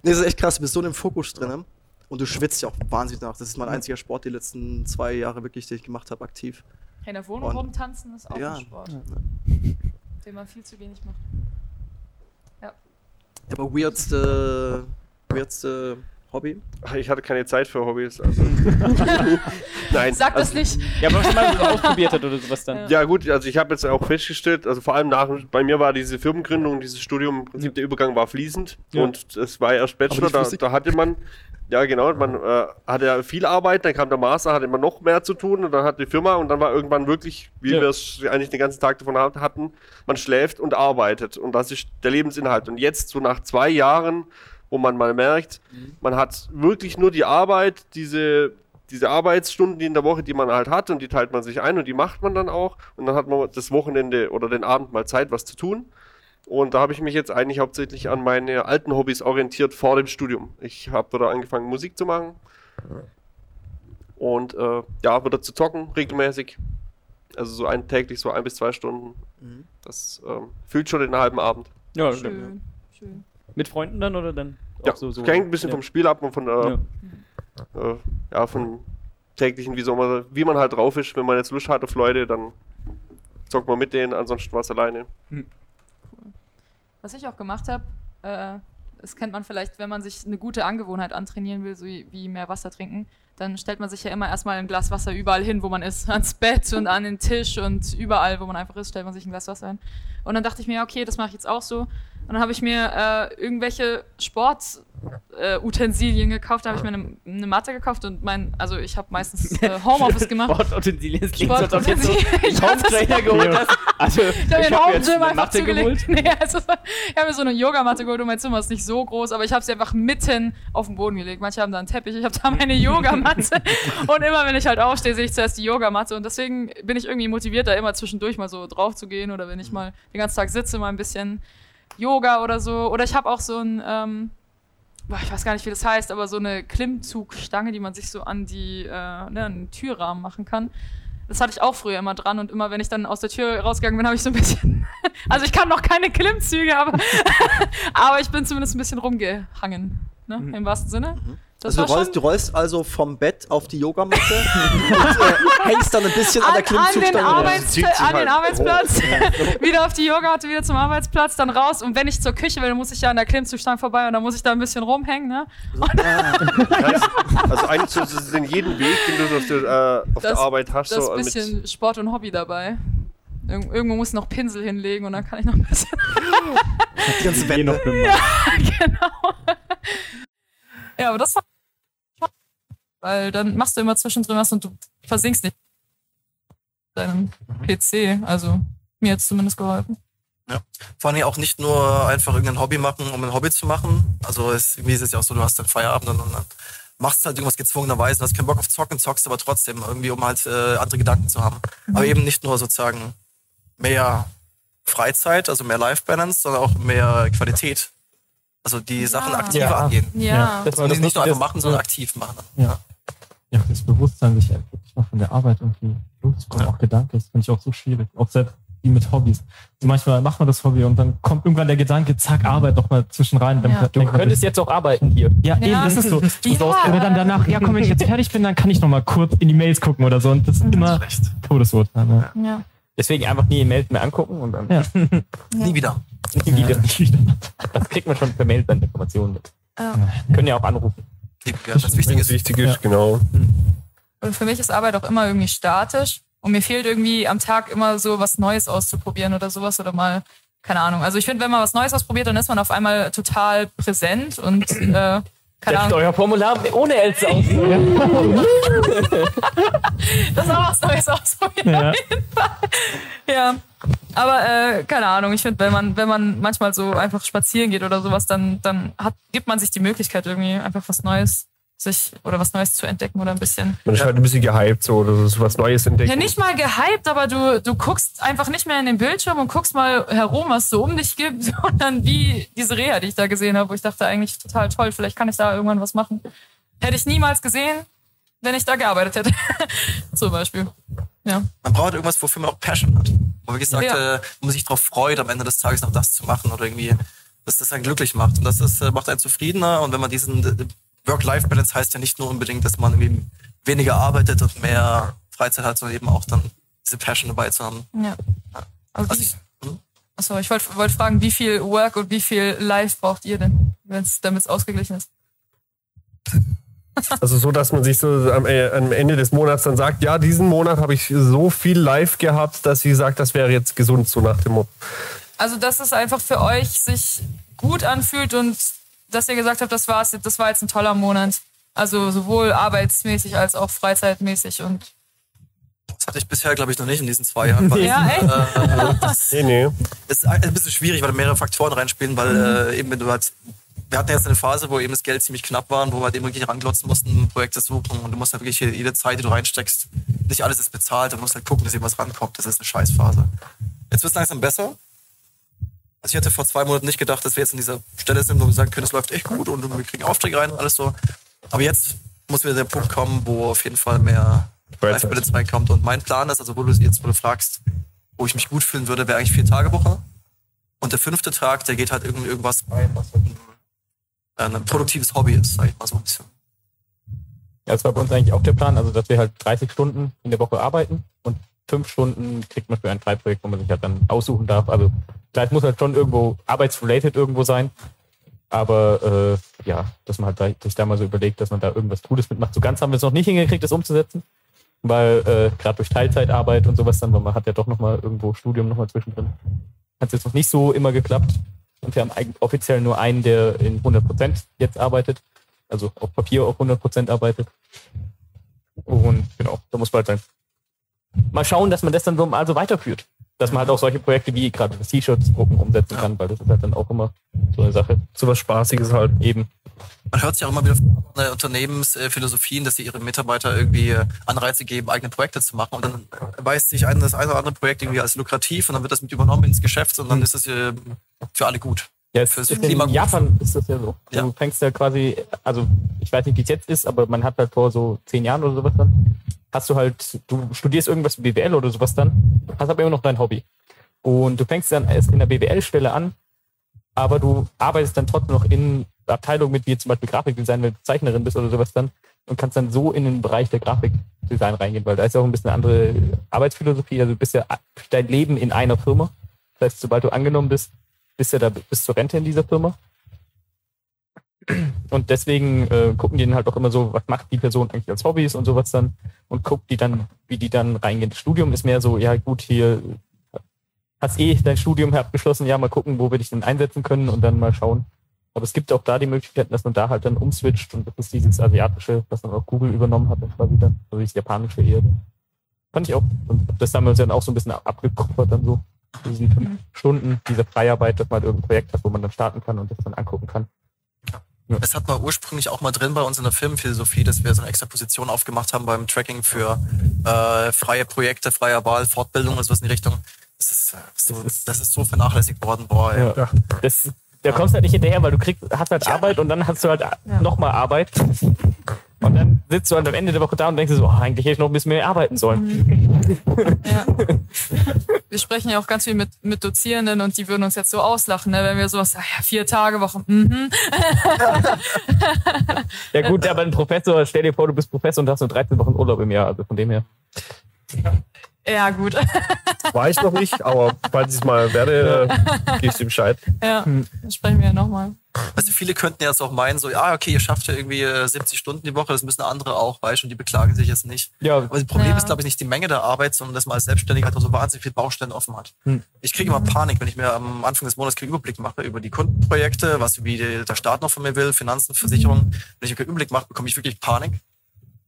das ist echt krass. Du bist so in dem Fokus drin und du schwitzt ja auch wahnsinnig nach. Das ist mein einziger Sport die letzten zwei Jahre wirklich, den ich gemacht habe, aktiv. In der Wohnung Und- rumtanzen ist auch Ja. ein Sport, den man viel zu wenig macht. Aber weirdste, weirdste Hobby? Ich hatte keine Zeit für Hobbys. Also. Nein. Sag das also, nicht. Ja, aber was man mal so ausprobiert hat oder sowas dann. Ja gut, also ich habe jetzt auch festgestellt, also vor allem nach, bei mir war diese Firmengründung, dieses Studium, im Prinzip der Übergang war fließend Ja. und es war erst Bachelor, da, da hatte man, ja genau, man äh, hatte ja viel Arbeit, dann kam der Master, hatte man noch mehr zu tun und dann hat die Firma und dann war irgendwann wirklich, wie Ja. wir es eigentlich den ganzen Tag davon hat- hatten, man schläft und arbeitet und das ist der Lebensinhalt. Und jetzt so nach zwei Jahren, wo man mal merkt, man hat wirklich nur die Arbeit, diese, diese Arbeitsstunden, die in der Woche, die man halt hat und die teilt man sich ein und die macht man dann auch und dann hat man das Wochenende oder den Abend mal Zeit, was zu tun. Und da habe ich mich jetzt eigentlich hauptsächlich an meine alten Hobbys orientiert vor dem Studium. Ich habe wieder angefangen, Musik zu machen. Und äh, ja, wieder zu zocken, regelmäßig. Also so ein täglich so ein bis zwei Stunden. Mhm. Das ähm, füllt schon den halben Abend. Ja, stimmt. Schön, schön. Mit Freunden dann oder dann? Ja, so, so hängt ein bisschen ja. vom Spiel ab und von, äh, Ja. äh, ja, von täglichen, wie, soll man, wie man halt drauf ist. Wenn man jetzt Lust hat auf Leute, dann zockt man mit denen, ansonsten was alleine. Was ich auch gemacht habe, äh, das kennt man vielleicht, wenn man sich eine gute Angewohnheit antrainieren will, so wie wie mehr Wasser trinken, dann stellt man sich ja immer erstmal ein Glas Wasser überall hin, wo man ist. Ans Bett und an den Tisch und überall, wo man einfach ist, stellt man sich ein Glas Wasser hin. Und dann dachte ich mir, okay, das mache ich jetzt auch so. Und dann habe ich mir äh, irgendwelche Sportutensilien gekauft, da habe ich mir eine, eine Matte gekauft und mein, also ich habe meistens äh, Homeoffice gemacht. Sportutensilien, das klingt so, als ob so Sportutensilien. einen Home Trainer geholt hast. Also, Ich habe ich mir einen Home-Gym einfach zugelegt. Nee, also, ich habe mir so eine Yogamatte geholt und mein Zimmer ist nicht so groß, aber ich habe sie einfach mitten auf den Boden gelegt. Manche haben da einen Teppich, ich habe da meine Yogamatte. und immer, wenn ich halt aufstehe, sehe ich zuerst die Yogamatte. Und deswegen bin ich irgendwie motiviert, da immer zwischendurch mal so drauf zu gehen. Oder wenn ich mal den ganzen Tag sitze, mal ein bisschen Yoga oder so. Oder ich habe auch so ein, ähm, boah, ich weiß gar nicht, wie das heißt, aber so eine Klimmzugstange, die man sich so an die, äh, ne, an den Türrahmen machen kann. Das hatte ich auch früher immer dran und immer, wenn ich dann aus der Tür rausgegangen bin, habe ich so ein bisschen. Also ich kann noch keine Klimmzüge, aber, aber ich bin zumindest ein bisschen rumgehangen. Ne? Im wahrsten Sinne. Das Also du, rollst, du rollst also vom Bett auf die Yogamatte und äh, hängst dann ein bisschen an, an, der an, den Klimmzugstange. Arbeits sich an den halt Arbeitsplatz, wieder auf die Yogamatte, wieder zum Arbeitsplatz, dann raus. Und wenn ich zur Küche will, dann muss ich ja an der Klimmzugstange vorbei und dann muss ich da ein bisschen rumhängen. Ne? Also, also eigentlich so, so in jedem Weg, den du auf der, äh, auf der Das- Arbeit hast, Das so äh, bisschen Sport und Hobby dabei. Irg irgendwo muss ich noch Pinsel hinlegen und dann kann ich noch ein bisschen. Die ganze Wände. noch bemalt. genau. ja, aber das war. Weil dann machst du immer zwischendrin was und du versinkst nicht deinem PC. Also mir hat zumindest geholfen. Vor allem auch nicht nur einfach irgendein Hobby machen, um ein Hobby zu machen. Also es, irgendwie ist es ja auch so, du hast dann Feierabend und, dann machst du halt irgendwas gezwungenerweise, hast keinen Bock auf Zocken, zockst aber trotzdem irgendwie, um halt äh, andere Gedanken zu haben. Aber eben nicht nur sozusagen mehr Freizeit, also mehr Life-Balance, sondern auch mehr Qualität. Also die Sachen aktiver Ja. angehen. Ja. das, Und das, nicht nur einfach machen, sondern aktiv machen. Ja. Ja, das Bewusstsein, sich wirklich mal von der Arbeit irgendwie loszukommen, auch Gedanke, das finde ich auch so schwierig. Auch selbst wie mit Hobbys. Also manchmal macht man das Hobby und dann kommt irgendwann der Gedanke, zack, Arbeit noch mal zwischen rein. Ja. Du könntest jetzt auch arbeiten hier. ja, Ja. eben, das ist so. Ja. Oder dann danach, ja komm, wenn ich jetzt fertig bin, dann kann ich noch mal kurz in die Mails gucken oder so. Und das ist immer Recht. Todesurteil. Ne? Ja. Deswegen einfach nie E-Mails mehr angucken und dann Ja. Nie wieder. nie wieder. Das kriegt man schon per Mail dann Informationen mit. Ja. Können ja auch anrufen. Ja, das Wichtige ist, wichtig ist, Ja. genau. Und für mich ist Arbeit auch immer irgendwie statisch. Und mir fehlt irgendwie am Tag immer so was Neues auszuprobieren oder sowas oder mal, keine Ahnung. Also ich finde, wenn man was Neues ausprobiert, dann ist man auf einmal total präsent und äh, keine Setzt Ahnung. euer Formular ohne Else aus. Das ist auch was Neues ausprobieren. Ja. Ja. Aber äh, keine Ahnung, ich finde, wenn man, wenn man manchmal so einfach spazieren geht oder sowas, dann, dann hat, gibt man sich die Möglichkeit, irgendwie einfach was Neues sich oder was Neues zu entdecken oder ein bisschen. Man ist halt ein bisschen gehypt so oder so was Neues entdecken. Ja, nicht mal gehypt, aber du, du guckst einfach nicht mehr in den Bildschirm und guckst mal herum, was so um dich gibt. Und dann wie diese Reha, die ich da gesehen habe, wo ich dachte, eigentlich total toll, vielleicht kann ich da irgendwann was machen. Hätte ich niemals gesehen, wenn ich da gearbeitet hätte. Zum Beispiel. Ja. man braucht irgendwas, wofür man auch Passion hat. Wo man gesagt, Ja. äh, wo man sich darauf freut, am Ende des Tages noch das zu machen oder irgendwie, dass das einen glücklich macht. Und das ist, äh, macht einen zufriedener. Und wenn man diesen Work-Life-Balance heißt ja nicht nur unbedingt, dass man irgendwie weniger arbeitet und mehr Freizeit hat, sondern eben auch dann diese Passion dabei zu haben. ja. Also wie, ich, hm? achso, ich wollte wollt fragen, wie viel Work und wie viel Life braucht ihr denn, damit es ausgeglichen ist? Also so, dass man sich so am, äh, am Ende des Monats dann sagt, ja, diesen Monat habe ich so viel live gehabt, dass sie sagt, das wäre jetzt gesund, so nach dem Motto. Also, dass es einfach für euch sich gut anfühlt und dass ihr gesagt habt, das war's, das war jetzt ein toller Monat. Also sowohl arbeitsmäßig als auch freizeitmäßig und Das hatte ich bisher, glaube ich, noch nicht in diesen zwei Jahren. Weil, Ja, echt? Äh, das Nee, nee. ist ein bisschen schwierig, weil da mehrere Faktoren reinspielen, weil äh, eben wenn du halt wir hatten jetzt eine Phase, wo eben das Geld ziemlich knapp war und wo wir halt eben wirklich ranglotzen mussten, Projekte suchen und du musst halt wirklich jede Zeit, die du reinsteckst, nicht alles ist bezahlt, du musst halt gucken, dass eben was rankommt. Das ist eine Scheißphase. Jetzt wird es langsam besser. Also ich hätte vor zwei Monaten nicht gedacht, dass wir jetzt an dieser Stelle sind, wo wir sagen können, es läuft echt gut und wir kriegen Aufträge rein und alles so. Aber jetzt muss wieder der Punkt kommen, wo auf jeden Fall mehr Freizeit. Life-Balance reinkommt. Und mein Plan ist, also wo du jetzt, wo du fragst, wo ich mich gut fühlen würde, wäre eigentlich vier Tage Woche. Und der fünfte Tag, der geht halt irgend irgendwas rein, was halt ein, ein produktives Hobby ist, sag ich mal so ein bisschen. Ja, das war bei uns eigentlich auch der Plan, also dass wir halt 30 Stunden in der Woche arbeiten und fünf Stunden kriegt man für ein Teilprojekt, wo man sich halt dann aussuchen darf. Also es muss halt schon irgendwo arbeitsrelated irgendwo sein. Aber äh, ja, dass man halt da- sich da mal so überlegt, dass man da irgendwas Cooles mitmacht. So ganz haben wir es noch nicht hingekriegt, das umzusetzen. Weil äh, gerade durch Teilzeitarbeit und sowas dann, weil man hat ja doch nochmal irgendwo Studium nochmal zwischendrin. Hat jetzt noch nicht so immer geklappt. Und wir haben eigentlich offiziell nur einen, der in 100% jetzt arbeitet. Also auf Papier auf 100% arbeitet. Und genau, da muss man halt dann mal schauen, dass man das dann so also weiterführt. Dass man halt auch solche Projekte wie gerade das T-Shirts drucken umsetzen kann, weil das ist halt dann auch immer so eine Sache. So was Spaßiges halt. Eben. Man hört sich auch immer wieder von äh, Unternehmensphilosophien, dass sie ihre Mitarbeiter irgendwie äh, Anreize geben, eigene Projekte zu machen. Und dann erweist sich ein, das eine oder andere Projekt irgendwie als lukrativ und dann wird das mit übernommen ins Geschäft und dann ist es äh, für alle gut. Ja, Fürs ist Klima in gut. Japan ist das ja so. Ja. Du fängst ja quasi, also ich weiß nicht, wie es jetzt ist, aber man hat halt vor so zehn Jahren oder sowas dann, hast du halt, du studierst irgendwas BWL oder sowas dann, hast aber immer noch dein Hobby. Und du fängst dann erst in der BWL-Stelle an, aber du arbeitest dann trotzdem noch in Abteilungen mit, wie zum Beispiel Grafikdesign, wenn du Zeichnerin bist oder sowas dann, und kannst dann so in den Bereich der Grafikdesign reingehen, weil da ist ja auch ein bisschen eine andere Arbeitsphilosophie. Also du bist ja dein Leben in einer Firma. Das heißt, sobald du angenommen bist, bist du da bis zur Rente in dieser Firma. Und deswegen äh, gucken die dann halt auch immer so, was macht die Person eigentlich als Hobbys und sowas dann und guckt die dann, wie die dann reingehen. Das Studium ist mehr so, ja gut, hier hast eh dein Studium abgeschlossen, ja, mal gucken, wo wir dich denn einsetzen können und dann mal schauen. Aber es gibt auch da die Möglichkeit, dass man da halt dann umswitcht und das ist dieses asiatische, was dann auch Google übernommen hat, quasi dann, also das japanische eher. Fand ich auch. Und das haben wir uns dann auch so ein bisschen abgekupfert dann so. Diesen fünf Mhm. Stunden dieser Freiarbeit, dass man halt irgendein Projekt hat, wo man dann starten kann und das dann angucken kann. Das hat man ursprünglich auch mal drin bei uns in der Firmenphilosophie, dass wir so eine extra Position aufgemacht haben beim Tracking für äh, freie Projekte, freie Wahl, Fortbildung und sowas in die Richtung. Das ist, äh, so, das ist so vernachlässigt worden. Boah, ey. Ja. Das, da kommst du halt nicht hinterher, weil du kriegst, hast halt Arbeit und dann hast du halt nochmal Arbeit. Und dann sitzt du halt am Ende der Woche da und denkst dir so, oh, eigentlich hätte ich noch ein bisschen mehr arbeiten sollen. Ja. Wir sprechen ja auch ganz viel mit, mit Dozierenden und die würden uns jetzt so auslachen, ne, wenn wir sowas sagen, ja, vier Tage Woche. Mhm. Ja gut, aber ein Professor, stell dir vor, du bist Professor und hast nur 13 Wochen Urlaub im Jahr, also von dem her. Ja, gut. War ich noch nicht, aber falls ich mal werde, äh, gebe ich dir Bescheid. ja, dann sprechen wir ja nochmal. Also viele könnten jetzt auch meinen, so, ja, okay, ihr schafft ja irgendwie äh, 70 Stunden die Woche, das müssen andere auch, weißt du, und die beklagen sich jetzt nicht. Ja, Aber das Problem Ja. ist, glaube ich, nicht die Menge der Arbeit, sondern dass man als Selbstständiger halt so wahnsinnig viele Baustellen offen hat. Hm. Ich kriege immer Panik, wenn ich mir am Anfang des Monats keinen Überblick mache über die Kundenprojekte, was wie der Staat noch von mir will, Finanzen, Versicherungen. Wenn ich keinen Überblick mache, bekomme ich wirklich Panik.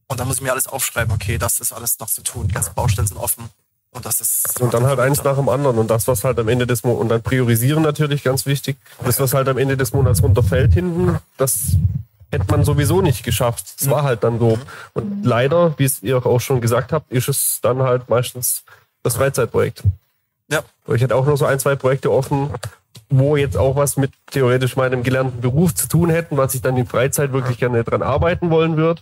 Und dann muss ich mir alles aufschreiben, okay, das ist alles noch zu tun, die ganzen Baustellen sind offen. Und das ist. Und dann halt eins nach dem anderen. Und das, was halt am Ende des Monats, und dann priorisieren natürlich ganz wichtig. Das, was halt am Ende des Monats runterfällt hinten, das hätte man sowieso nicht geschafft. Es war halt dann so. Und leider, wie es ihr auch schon gesagt habt, ist es dann halt meistens das Freizeitprojekt. Ja. Ich hätte auch noch so ein, zwei Projekte offen, wo jetzt auch was mit theoretisch meinem gelernten Beruf zu tun hätten, was ich dann in Freizeit wirklich gerne dran arbeiten wollen würde.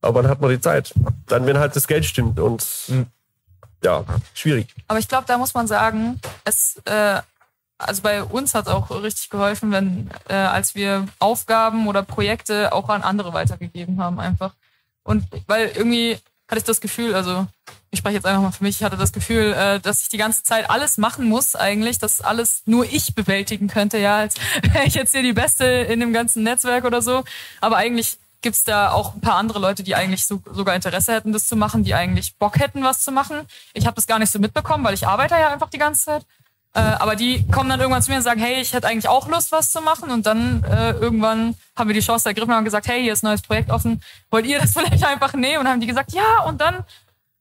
Aber dann hat man die Zeit. Dann, wenn halt das Geld stimmt und ja, schwierig. Aber ich glaube, da muss man sagen, es, äh, also bei uns hat es auch richtig geholfen, wenn, äh, als wir Aufgaben oder Projekte auch an andere weitergegeben haben, einfach. Und weil irgendwie hatte ich das Gefühl, also ich spreche jetzt einfach mal für mich, ich hatte das Gefühl, äh, dass ich die ganze Zeit alles machen muss, eigentlich, dass alles nur ich bewältigen könnte, ja, als wäre ich jetzt hier die Beste in dem ganzen Netzwerk oder so. Aber eigentlich gibt's da auch ein paar andere Leute, die eigentlich so, sogar Interesse hätten, das zu machen, die eigentlich Bock hätten, was zu machen. Ich habe das gar nicht so mitbekommen, weil ich arbeite ja einfach die ganze Zeit. Äh, aber die kommen dann irgendwann zu mir und sagen, hey, ich hätte eigentlich auch Lust, was zu machen. Und dann äh, irgendwann haben wir die Chance ergriffen und haben gesagt, hey, hier ist ein neues Projekt offen. Wollt ihr das vielleicht einfach nehmen? Und haben die gesagt, ja. Und dann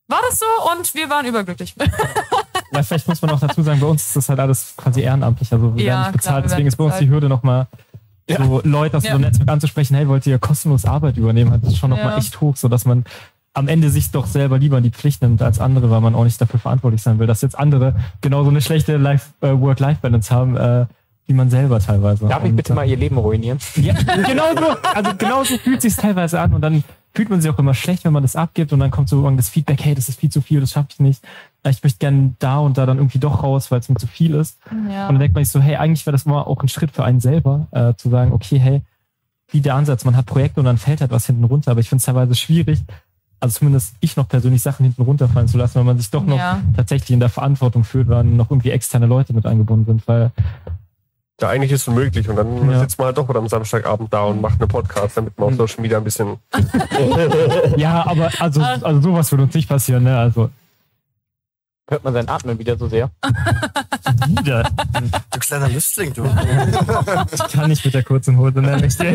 war das so und wir waren überglücklich. Ja, vielleicht muss man auch dazu sagen, bei uns ist das halt alles quasi ehrenamtlich. Also wir Ja, werden nicht klar, bezahlt, wir deswegen ist bei uns die. Hürde nochmal so Leute aus Ja. so einem Netzwerk anzusprechen, hey, wollt ihr kostenlos Arbeit übernehmen? Das ist schon nochmal Ja. echt hoch, sodass man am Ende sich doch selber lieber in die Pflicht nimmt als andere, weil man auch nicht dafür verantwortlich sein will, dass jetzt andere genauso eine schlechte Life- äh, Work-Life-Balance haben, äh, wie man selber teilweise. Darf ich Und, bitte äh, mal ihr Leben ruinieren? ja, genau so. Also genau so fühlt sich teilweise an und dann fühlt man sich auch immer schlecht, wenn man das abgibt und dann kommt so irgendwann das Feedback, hey, das ist viel zu viel, das schaffe ich nicht. Ich möchte gerne da und da dann irgendwie doch raus, weil es mir zu viel ist. Ja. Und dann denkt man sich so, hey, eigentlich wäre das immer auch ein Schritt für einen selber, äh, zu sagen, okay, hey, wie der Ansatz, man hat Projekte und dann fällt halt was hinten runter. Aber ich finde es teilweise schwierig, also zumindest ich noch persönlich Sachen hinten runterfallen zu lassen, weil man sich doch noch Ja. tatsächlich in der Verantwortung fühlt, weil noch irgendwie externe Leute mit eingebunden sind, weil Ja, eigentlich ist es unmöglich. Und dann Ja. sitzt man halt doch wieder am Samstagabend da und macht einen Podcast, damit man auf Social Media ein bisschen. ja, aber also, also sowas würde uns nicht passieren, ne? Also Hört man sein Atmen wieder so sehr? wieder. Du kleiner Lüstling, du. Ich kann nicht mit der kurzen Hose, ne? Ich dir.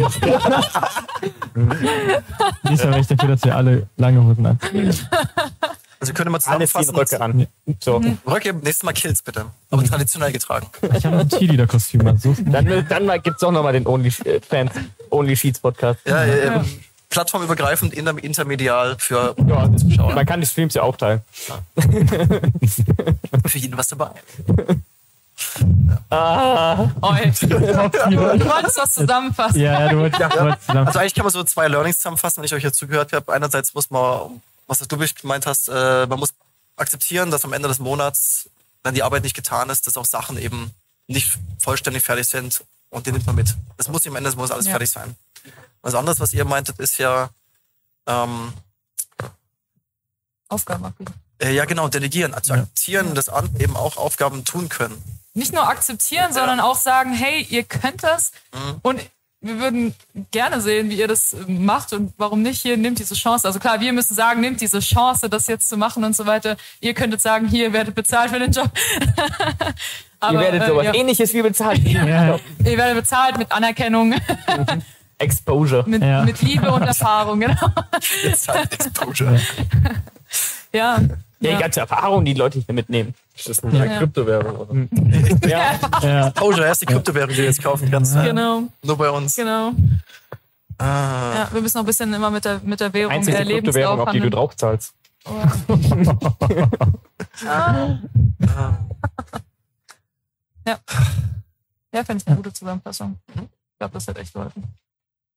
Nicht aber ich dafür, dass wir alle lange Hosen anziehen. Also können wir Alle ziehen zusammenfassen. Röcke an. So. Röcke, nächstes Mal Kills bitte. Aber traditionell getragen. Ich habe ein Cheerleader-Kostüm Dann, dann mal- gibt's auch nochmal den Only äh, Fans, Only Sheets Podcast. Ja, äh, plattformübergreifend, inter intermedial für Ja, Zuschauer. Man kann die Streams ja aufteilen. Für jeden was dabei. Ah, Oh, ey. du wolltest was zusammenfassen. Ja, ja, du wolltest, du wolltest zusammen. Also eigentlich kann man so zwei Learnings zusammenfassen, wenn ich euch jetzt zugehört habe. Einerseits muss man, was du gemeint hast, äh, man muss akzeptieren, dass am Ende des Monats, wenn die Arbeit nicht getan ist, dass auch Sachen eben nicht vollständig fertig sind und die nimmt man mit. Das muss am Ende des Monats alles Ja. fertig sein. Was anderes, was ihr meintet, ist ja, ähm, Aufgaben abgeben. äh, ja genau, delegieren, also akzeptieren, dass andere eben auch Aufgaben tun können. Nicht nur akzeptieren, sondern auch sagen, hey, ihr könnt das Mhm. und wir würden gerne sehen, wie ihr das äh, macht und warum nicht hier, nehmt diese Chance. Also klar, wir müssen sagen, nehmt diese Chance, das jetzt zu machen und so weiter. Ihr könntet sagen, hier, ihr werdet bezahlt für den Job. Aber, Ihr werdet äh, sowas ja. ähnliches wie bezahlt. Ja, Ihr werdet bezahlt mit Anerkennung, Exposure. mit, Ja. mit Liebe und Erfahrung, genau. Jetzt halt Exposure. Ja. Ja, die ganze Erfahrung, die Leute hier mitnehmen. Ist das eine Ja. Kryptowährung? Oder? Ja. ja. Exposure, erst die Kryptowährung, die du jetzt kaufen kannst. Ja. Genau, Nur bei uns. genau. Ah. Ja, wir müssen noch ein bisschen immer mit der, mit der Währung Einzige äh, Kryptowährung, auf die du drauf zahlst. Ah. Ja. Ja, finde ich eine gute Zusammenfassung. Ich glaube, das hat echt geholfen.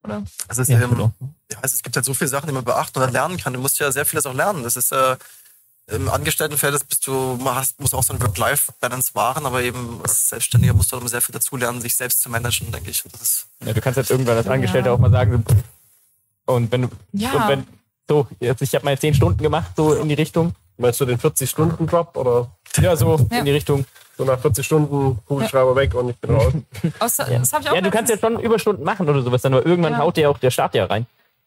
Oder? Es, ist, Ja, ähm, genau. ja, also es gibt halt so viele Sachen, die man beachten oder lernen kann. Du musst ja sehr vieles auch lernen. Das ist äh, im Angestelltenverhältnis bist du, man hast, musst auch so eine Work-Life-Balance wahren, aber eben als Selbstständiger musst du auch immer sehr viel dazulernen, sich selbst zu managen, denke ich. Und das ist, Ja, du kannst jetzt irgendwann als Angestellter Ja. auch mal sagen, und wenn du, Ja. und wenn, so, jetzt, ich habe mal 10 Stunden gemacht, so in die Richtung. Meinst du den 40-Stunden-Drop oder Ja, so Ja. in die Richtung. So nach 40 Stunden Kugelschreiber weg und ich bin raus? Außer, Ja, Das habe ich auch ja du kannst ja schon Überstunden machen oder sowas, dann, aber irgendwann Ja. haut ja auch der Staat ja rein.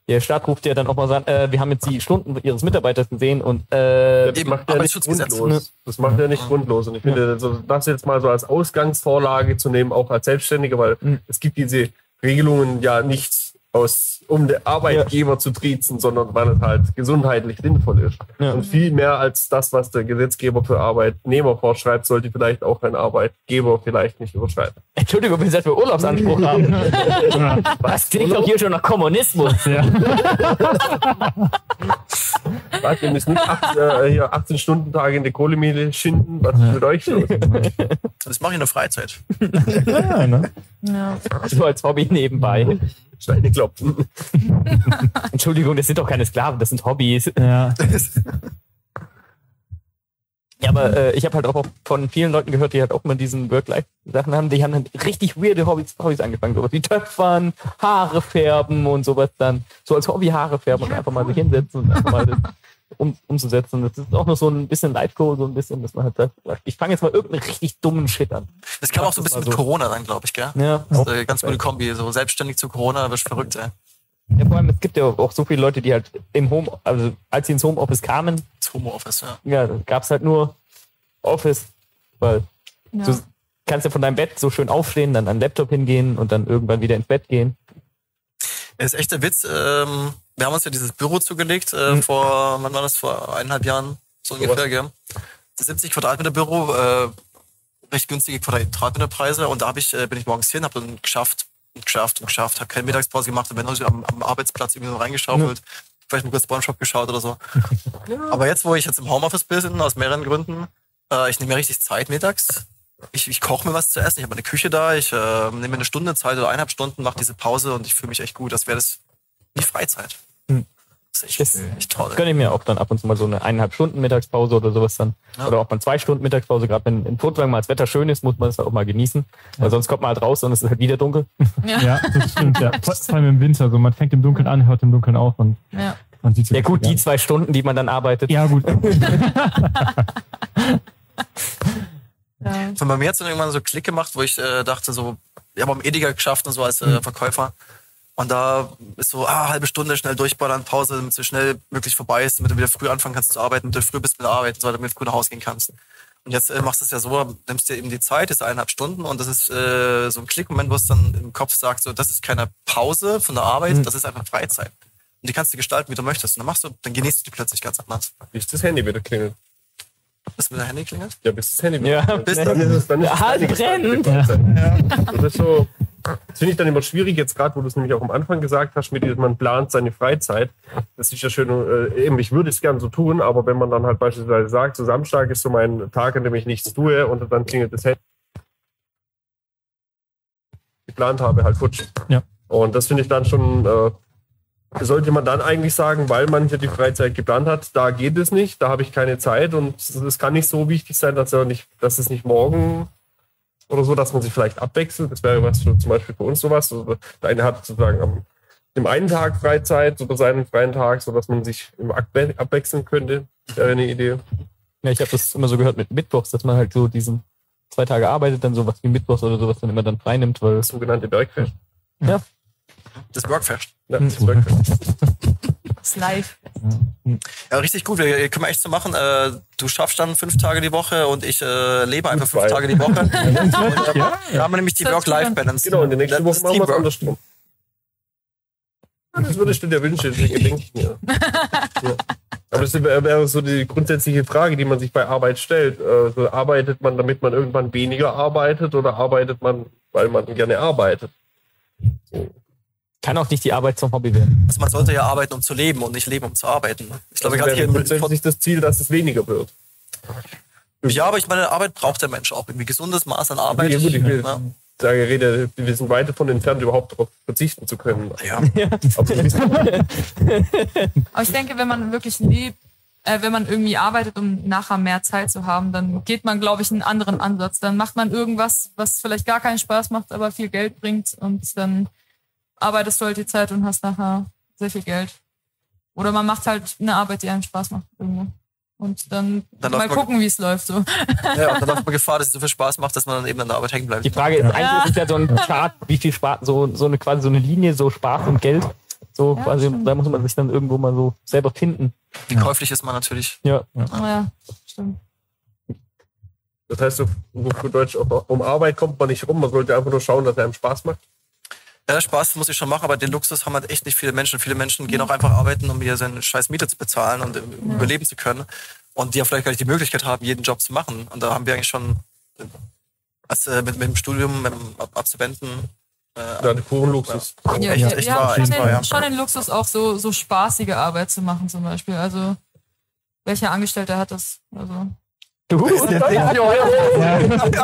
Der Staat ruft ja dann auch mal sagen, äh, wir haben jetzt die Stunden ihres Mitarbeiters gesehen und äh, Das macht ja nicht grundlos. Das macht ja nicht grundlos. Und ich finde, also das jetzt mal so als Ausgangsvorlage zu nehmen, auch als Selbstständiger, weil Mhm. es gibt diese Regelungen ja nicht aus, um den Arbeitgeber zu triezen, sondern weil es halt gesundheitlich sinnvoll ist. Ja. Und viel mehr als das, was der Gesetzgeber für Arbeitnehmer vorschreibt, sollte vielleicht auch ein Arbeitgeber vielleicht nicht überschreiten. Entschuldigung, wenn Sie das für Urlaubsanspruch haben. Was klingt doch hier schon nach Kommunismus. Ja. Was, wir müssen nicht acht, äh, hier 18 Stunden Tage in der Kohlemine schinden. Was ist mit euch los? das mache ich in der Freizeit. Ja, ne? Ja. So als Hobby nebenbei. Steine klopfen. Entschuldigung, das sind doch keine Sklaven, das sind Hobbys. ja. Ja, aber äh, ich habe halt auch von vielen Leuten gehört, die halt auch mal diesen Work-Life-Sachen haben, die haben dann richtig weirde Hobbys, Hobbys angefangen. Sowas wie Töpfern, Haare färben und sowas dann. So als Hobby Haare färben und einfach mal sich hinsetzen und einfach mal das um, umzusetzen. Das ist auch noch so ein bisschen Leitcode, so ein bisschen, dass man halt sagt, ich fange jetzt mal irgendeinen richtig dummen Shit an. Das kam auch so ein bisschen mal mit so. Corona dann, glaube ich, gell? Ja, Das ist eine ganz gute Kombi. So selbstständig zu Corona, wirst verrückt, ey. ja, vor allem, es gibt ja auch so viele Leute, die halt im Home, also als sie ins Homeoffice kamen, Das Homeoffice, ja. ja, gab es halt nur Office, weil Ja. Du kannst ja von deinem Bett so schön aufstehen, dann an den Laptop hingehen und dann irgendwann wieder ins Bett gehen. Das ist echt der Witz. Ähm, wir haben uns ja dieses Büro zugelegt äh, Mhm. vor, wann war das, vor eineinhalb Jahren, so ungefähr, gell? Das 70 Quadratmeter Büro, äh, recht günstige Quadratmeterpreise und da ich, äh, bin ich morgens hin, habe dann geschafft und geschafft und geschafft, habe keine Mittagspause gemacht und bin heute am, am Arbeitsplatz irgendwie so reingeschaufelt, vielleicht mal kurz Spongebob geschaut oder so. Aber jetzt, wo ich jetzt im Homeoffice bin, aus mehreren Gründen, äh, ich nehme mir richtig Zeit mittags. Ich, ich koche mir was zu essen, ich habe eine Küche da, ich äh, nehme mir eine Stunde Zeit oder eineinhalb Stunden, mache diese Pause und ich fühle mich echt gut. Das wäre das wie Freizeit. Hm. Das ist echt, toll. Gönne ich mir auch dann ab und zu mal so eine eineinhalb Stunden Mittagspause oder sowas dann. Ja. Oder auch mal zwei Stunden Mittagspause. Gerade wenn in Furtwang mal das Wetter schön ist, muss man das halt auch mal genießen. Weil sonst kommt man halt raus und es ist halt wieder dunkel. ja, das stimmt. Ja. Vor, vor allem im Winter. So, man fängt im Dunkeln an, hört im Dunkeln auf und Ja. man sieht Ja gut, die zwei Stunden, die man dann arbeitet. Ja, gut. Ja. Von bei mir hat es dann irgendwann so Klick gemacht, wo ich äh, dachte, so, ich habe am Ediger geschafft und so als Mhm. äh, Verkäufer. Und da ist so, ah, halbe Stunde schnell durchballern, Pause, damit es so schnell möglich vorbei ist, damit du wieder früh anfangen kannst zu arbeiten, damit du früh bist mit der Arbeit, so, damit du früh nach Hause gehen kannst. Und jetzt äh, machst du es ja so, nimmst dir eben die Zeit, das ist eineinhalb Stunden und das ist äh, so ein Klickmoment, wo es dann im Kopf sagt, so, das ist keine Pause von der Arbeit, Mhm. das ist einfach Freizeit. Und die kannst du gestalten, wie du möchtest. Und dann machst du, dann genießt du die plötzlich ganz anders. Bis das Handy wieder klingelt. Bis mit der Handy klingelt? Ja, bis das Handy Ja, wieder klingelt. bis dann ist es dann ist Ja, halt brennt. Freizeit. Das ist so. Das finde ich dann immer schwierig, jetzt gerade, wo du es nämlich auch am Anfang gesagt hast, mit diesem, man plant seine Freizeit. Das ist ja schön, äh, eben, ich würde es gern so tun, aber wenn man dann halt beispielsweise sagt, so Samstag ist so mein Tag, an dem ich nichts tue und dann klingelt das Handy. geplant habe, halt futsch. Ja. Und das finde ich dann schon äh, sollte man dann eigentlich sagen, weil man hier die Freizeit geplant hat, da geht es nicht, da habe ich keine Zeit und es kann nicht so wichtig sein, dass, er nicht, dass es nicht morgen oder so, dass man sich vielleicht abwechselt. Das wäre was für, zum Beispiel für uns sowas. Also der eine hat sozusagen am dem einen Tag Freizeit oder seinen freien Tag, sodass man sich immer abwe- abwechseln könnte. Das wäre eine Idee. Ja, ich habe das immer so gehört mit Mittwochs, dass man halt so diesen zwei Tage arbeitet, dann sowas wie Mittwochs oder sowas dann immer dann frei nimmt, weil Das sogenannte Bergfest. Das Workfest. Ja, das Bergfest. Ist live. Ja, richtig gut. Wir können wir echt so machen. Äh, du schaffst dann fünf Tage die Woche und ich äh, lebe einfach fünf. Tage die Woche. äh, da haben wir nämlich die Work-Life-Balance. Genau, und die nächste Woche machen wir es andersrum. Ja, das würdest du dir wünschen, denke ich mir. Ja. Aber das wäre so die grundsätzliche Frage, die man sich bei Arbeit stellt. Also arbeitet man, damit man irgendwann weniger arbeitet oder arbeitet man, weil man gerne arbeitet? Kann auch nicht die Arbeit zum Hobby werden. Also man sollte ja arbeiten, um zu leben und nicht leben, um zu arbeiten. Ich glaube, Also gerade hier in grundsätzlich das Ziel, dass es weniger wird. Ja, aber ich meine, Arbeit braucht der Mensch auch. Irgendwie gesundes Maß an Arbeit. Ja, gut, ich will- Ja. Da rede, wir sind weit davon entfernt, überhaupt darauf verzichten zu können. Ja. Aber ich denke, wenn man wirklich lebt, äh, wenn man irgendwie arbeitet, um nachher mehr Zeit zu haben, dann geht man, glaube ich, einen anderen Ansatz. Dann macht man irgendwas, was vielleicht gar keinen Spaß macht, aber viel Geld bringt und dann arbeitest du halt die Zeit und hast nachher sehr viel Geld. Oder man macht halt eine Arbeit, die einem Spaß macht irgendwo. Und dann, Dann mal gucken, wie es läuft. So. ja, und dann läuft man Gefahr, dass es so viel Spaß macht, dass man dann eben an der Arbeit hängen bleibt. Die Frage ist, eigentlich ist es ja so ein Chart, wie viel Spaß, so, so eine quasi so eine Linie, so Spaß und Geld. So Ja, quasi, stimmt. da muss man sich dann irgendwo mal so selber finden. Wie käuflich ist man natürlich. Ja. Ja, stimmt. Das heißt, auf gut Deutsch, um Arbeit kommt man nicht rum. Man sollte einfach nur schauen, dass er einem Spaß macht. Ja, Spaß muss ich schon machen, aber den Luxus haben halt echt nicht viele Menschen. Viele Menschen gehen auch einfach arbeiten, um hier seine scheiß Miete zu bezahlen und äh, überleben zu können. Und die ja vielleicht gar nicht die Möglichkeit haben, jeden Job zu machen. Und da haben wir eigentlich schon äh, als, äh, mit, mit dem Studium, mit dem Ab- Absolventen, äh, Ja, den puren Luxus. Ja, echt, wir, echt wahr, schon, den, ja. schon den Luxus, auch so, so spaßige Arbeit zu machen, zum Beispiel. Also, welcher Angestellte hat das? Also,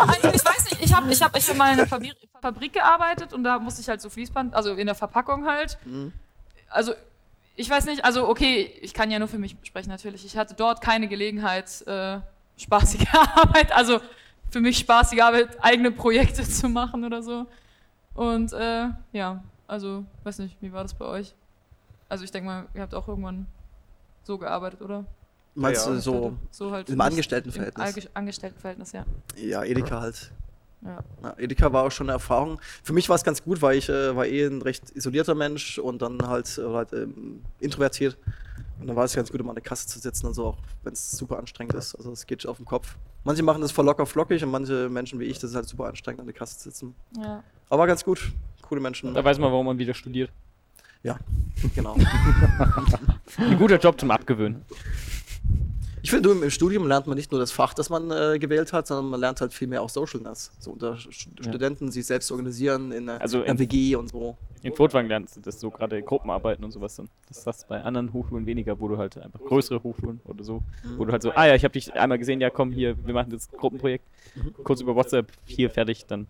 Also ich weiß nicht, ich habe ich hab, ich hab mal in einer Fabrik, Fabrik gearbeitet und da musste ich halt so Fließband, also in der Verpackung halt. Also ich weiß nicht, also okay, ich kann ja nur für mich sprechen natürlich. Ich hatte dort keine Gelegenheit, äh, spaßige Arbeit, also für mich spaßige Arbeit, eigene Projekte zu machen oder so. Und äh, ja, also weiß nicht, wie war das bei euch? Also ich denke mal, ihr habt auch irgendwann so gearbeitet, oder? Meinst Ja, du so so halt im Angestelltenverhältnis? Im Angestelltenverhältnis, ja. Ja, Edeka halt. ja. Ja, Edeka war auch schon eine Erfahrung. Für mich war es ganz gut, weil ich äh, war eh ein recht isolierter Mensch und dann halt, äh, halt ähm, introvertiert. Und dann war es ganz gut, um an der Kasse zu sitzen und so, auch wenn es super anstrengend ist. Also es geht auf den Kopf. Manche machen das voll locker flockig und manche Menschen wie ich, das ist halt super anstrengend, an der Kasse zu sitzen. ja. Aber war ganz gut. Coole Menschen. Da weiß man, warum man wieder studiert. Ja, genau. Ein guter Job zum Abgewöhnen. Ich finde, im Studium lernt man nicht nur das Fach, das man äh, gewählt hat, sondern man lernt halt viel mehr auch Socialness. So unter Sch Studenten sich selbst organisieren in einer, Also einer in- WG und so. In Furtwang lernst du das so gerade Gruppenarbeiten und sowas dann. Das hast du bei anderen Hochschulen weniger, wo du halt einfach größere Hochschulen oder so, wo du halt so, ah ja, ich habe dich einmal gesehen, ja komm hier, wir machen das Gruppenprojekt, kurz über WhatsApp, hier fertig, dann.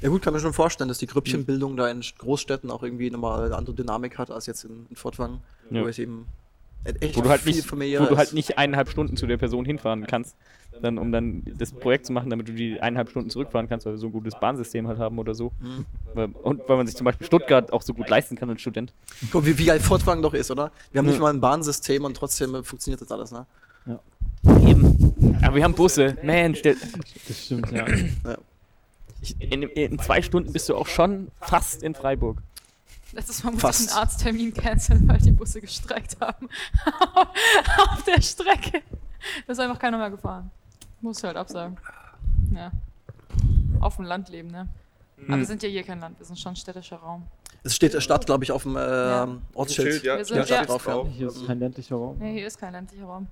Ja gut, kann mir schon vorstellen, dass die Grüppchenbildung da in Großstädten auch irgendwie nochmal eine andere Dynamik hat als jetzt in, in Fortwang, Ja. wo es eben echt Wo du halt nicht, wo du halt nicht eineinhalb Stunden zu der Person hinfahren kannst, dann um dann das Projekt zu machen, damit du die eineinhalb Stunden zurückfahren kannst, weil wir so ein gutes Bahnsystem halt haben oder so. Mhm. Und weil man sich zum Beispiel Stuttgart auch so gut leisten kann als Student. Guck, wie, wie geil Fortwang doch ist, oder? Wir haben Ja. nicht mal ein Bahnsystem und trotzdem äh, funktioniert das alles, ne? Eben. Aber wir haben Busse. Mensch, der, Das stimmt, ja. ich, in, in zwei Stunden bist du auch schon fast in Freiburg. Letztes Mal musste Fast. ich einen Arzttermin canceln, weil die Busse gestreikt haben. Auf der Strecke. Da ist einfach keiner mehr gefahren. Muss halt absagen. Ja. Auf dem Land leben, ne? Aber wir sind ja hier kein Land, wir sind schon städtischer Raum. Es steht der Stadt, glaube ich, auf dem äh, Ja. Ortsschild. ja, Wir sind- ja, ja. drauf, drauf. Hier ist kein ländlicher Raum. Nee, hier ist kein ländlicher Raum.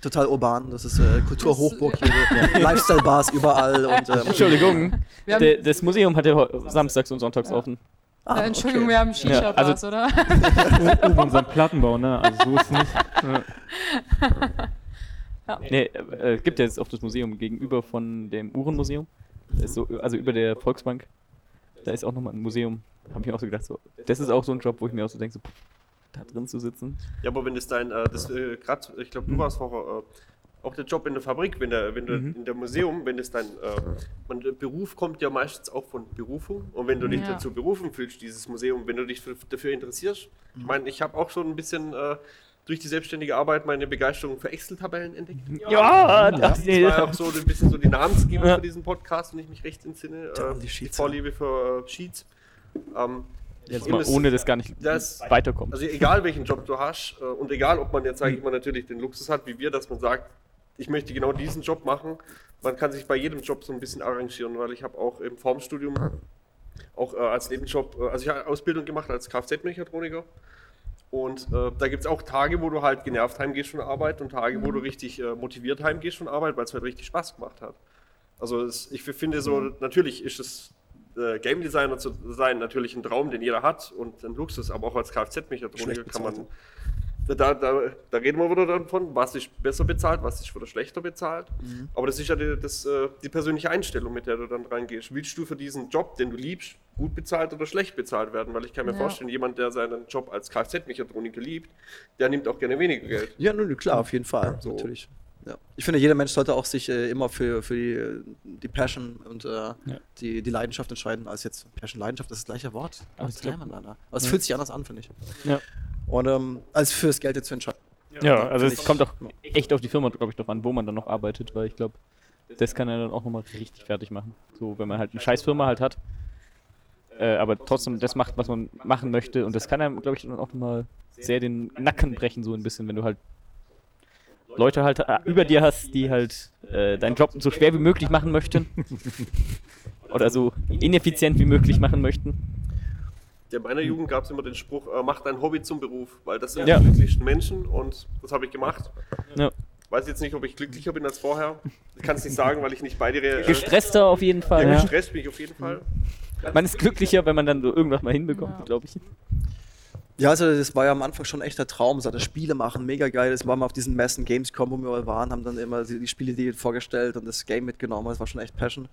Total urban. Das ist äh, Kulturhochburg hier. Lifestyle-Bars überall und ähm, Entschuldigung, das Museum hatte heu- samstags und sonntags offen. Ah, äh, Entschuldigung, okay. wir haben Shisha-Bars, Ja, oder? Oben unseren Plattenbau, ne? Also so ist nicht. Nee, äh, gibt ja jetzt auch das Museum gegenüber von dem Uhrenmuseum. So, also über der Volksbank. Da ist auch nochmal ein Museum. Habe ich mir auch so gedacht, so, das ist auch so ein Job, wo ich mir auch so denke, so, da drin zu sitzen. Ja, aber wenn das dein, äh, das äh, gerade, ich glaube, du warst vorher, äh, auch der Job in der Fabrik, wenn, der, wenn du Mhm. in der Museum, wenn das dein, äh, man, der Beruf kommt ja meistens auch von Berufung und wenn du dich Ja. dazu berufen fühlst, dieses Museum, wenn du dich für, dafür interessierst, ich meine, ich habe auch schon ein bisschen äh, durch die selbstständige Arbeit meine Begeisterung für Excel-Tabellen entdeckt. Ja, Das war auch so ein bisschen so die Namensgebung Ja. für diesen Podcast, wenn ich mich recht entsinne. Ja, Äh, die die, Sheets, Vorliebe für äh, Sheets. Ähm, Jetzt mal ohne das gar nicht das- weiterkommt. also egal welchen Job du hast äh, und egal ob man jetzt, sage ich mal, natürlich den Luxus hat, wie wir, dass man sagt, ich möchte genau diesen Job machen. Man kann sich bei jedem Job so ein bisschen arrangieren, weil ich habe auch im Formstudium auch äh, als Nebenjob, äh, also ich habe Ausbildung gemacht als Kfz-Mechatroniker. Und äh, da gibt es auch Tage, wo du halt genervt heimgehst von der Arbeit und Tage, wo du richtig äh, motiviert heimgehst von der Arbeit, weil es halt richtig Spaß gemacht hat. Also es, ich finde so, natürlich ist es äh, Game Designer zu sein natürlich ein Traum, den jeder hat und ein Luxus, aber auch als Kfz-Mechatroniker kann man. Da, da, da reden wir wieder davon, was ist besser bezahlt, was ist wieder schlechter bezahlt. Aber das ist ja die, das, äh, die persönliche Einstellung, mit der du dann reingehst. Willst du für diesen Job, den du liebst, gut bezahlt oder schlecht bezahlt werden? Weil ich kann mir Ja. vorstellen, jemand, der seinen Job als Kfz-Mechatroniker liebt, der nimmt auch gerne weniger Geld. Ja, nun, klar, auf jeden Fall, So. natürlich. Ja. Ich finde, jeder Mensch sollte auch sich äh, immer für, für die, äh, die Passion und äh, die, die Leidenschaft entscheiden, als jetzt Passion, Leidenschaft, das ist das gleiche Wort. Aber Das ich glaub- lernt man leider. Aber es fühlt sich anders an, finde ich. Ja. Und ähm, als fürs Geld jetzt zu entscheiden. Ja, also finde es kommt auch echt auf die Firma, glaube ich, drauf an, wo man dann noch arbeitet, weil ich glaube, das kann er dann auch nochmal richtig fertig machen. So, wenn man halt eine scheiß Firma halt hat, äh, aber trotzdem das macht, was man machen möchte und das kann einem, glaube ich, dann auch nochmal sehr den Nacken brechen, so ein bisschen, wenn du halt Leute halt äh, über dir hast, die halt äh, deinen Job so schwer wie möglich machen möchten. Oder so ineffizient wie möglich machen möchten. Ja, in meiner Jugend gab es immer den Spruch, äh, mach dein Hobby zum Beruf, weil das sind Ja. die glücklichsten Menschen und das habe ich gemacht. Ja. Weiß jetzt nicht, ob ich glücklicher bin als vorher. Ich kann es nicht sagen, weil ich nicht beide äh, Gestresster auf jeden Fall. Ja, Ja. gestresst bin ich auf jeden Fall. Man ist glücklicher, wenn man dann so irgendwas mal hinbekommt, Ja. glaube ich. Ja, also das war ja am Anfang schon ein echter Traum, so das Spiele machen, mega geil. Das waren wir auf diesen Messen, Gamescom, wo wir waren, haben dann immer die, die Spiele vorgestellt und das Game mitgenommen. Das war schon echt Passion.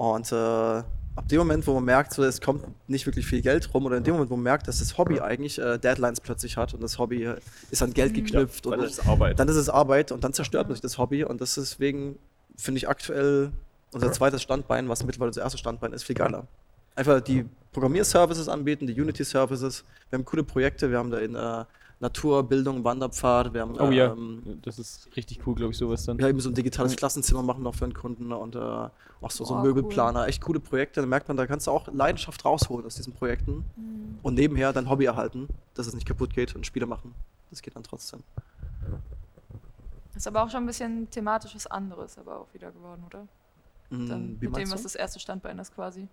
Und äh, ab dem Moment, wo man merkt, so, es kommt nicht wirklich viel Geld rum, oder in dem Moment, wo man merkt, dass das Hobby eigentlich äh, Deadlines plötzlich hat und das Hobby äh, ist an Geld geknüpft Dann und ist es Arbeit. dann ist es Arbeit und dann zerstört man sich das Hobby und das ist deswegen, finde ich aktuell unser zweites Standbein, was mittlerweile unser erstes Standbein ist, viel geiler. Einfach die Programmierservices anbieten, die Unity-Services. Wir haben coole Projekte, wir haben da in äh, Natur, Bildung, Wanderpfad, wir haben Oh ja, ähm, das ist richtig cool, glaube ich, sowas dann. wir haben so ein digitales Klassenzimmer machen noch für einen Kunden und äh, auch so, so Oh, Möbelplaner, echt coole Projekte. Da merkt man, da kannst du auch Leidenschaft rausholen aus diesen Projekten und nebenher dein Hobby erhalten, dass es nicht kaputt geht und Spiele machen. Das geht dann trotzdem. Ist aber auch schon ein bisschen thematisch was anderes, aber auch wieder geworden, oder? Mm, Dann mit dem, was du? das erste Standbein ist quasi.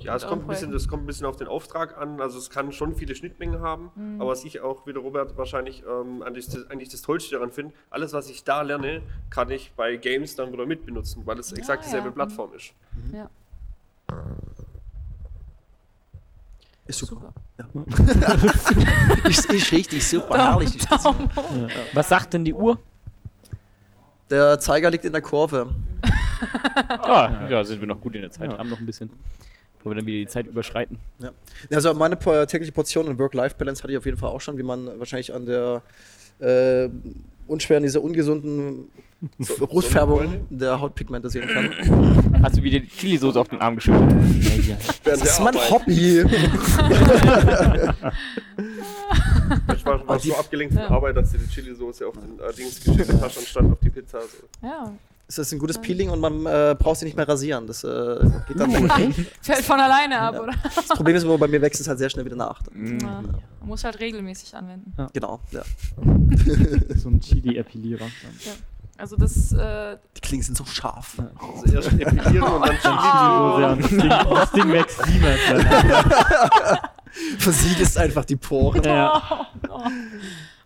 Ja, es kommt, ein bisschen, das kommt ein bisschen auf den Auftrag an. Also es kann schon viele Schnittmengen haben. Mhm. Aber was ich auch, wie der Robert wahrscheinlich ähm, eigentlich, das, eigentlich das Tollste daran finde, alles, was ich da lerne, kann ich bei Games dann wieder mitbenutzen, weil es exakt Ah, dieselbe ja. Plattform ist. Ja, Ist super. super. ist, ist richtig super, herrlich. Was sagt denn die Uhr? Der Zeiger liegt in der Kurve. Ah, ja, sind wir noch gut in der Zeit. Haben noch ein bisschen. Bevor wir dann wieder die Zeit überschreiten. Ja. Also meine tägliche Portion in Work-Life-Balance hatte ich auf jeden Fall auch schon, wie man wahrscheinlich an der äh, unschweren, dieser ungesunden Rotfärbung der Hautpigmente sehen kann. Hast du wieder die Chili-Soße auf den Arm geschüttet? Während Das der ist mein. Hobby. Ich war, war die- so abgelenkt von Ja. Arbeit, dass du die Chili-Soße auf den äh, Dings geschüttet hast und stand auf die Pizza. So. Ja, Es ist ein gutes Peeling und man äh, braucht sie nicht mehr rasieren. Das äh, geht dann fällt von alleine ab, Ja. oder? Das Problem ist bei mir wächst es halt sehr schnell wieder nach. Mhm. Ja. Man muss halt regelmäßig anwenden. Genau, ja. So ein Chili-Epilierer. Also das, äh, Die Klingen sind so scharf. Also erst epilieren und dann Chili. So sehr. Das, Ding, wächst niemals. Versiegelst einfach die Poren. Ja.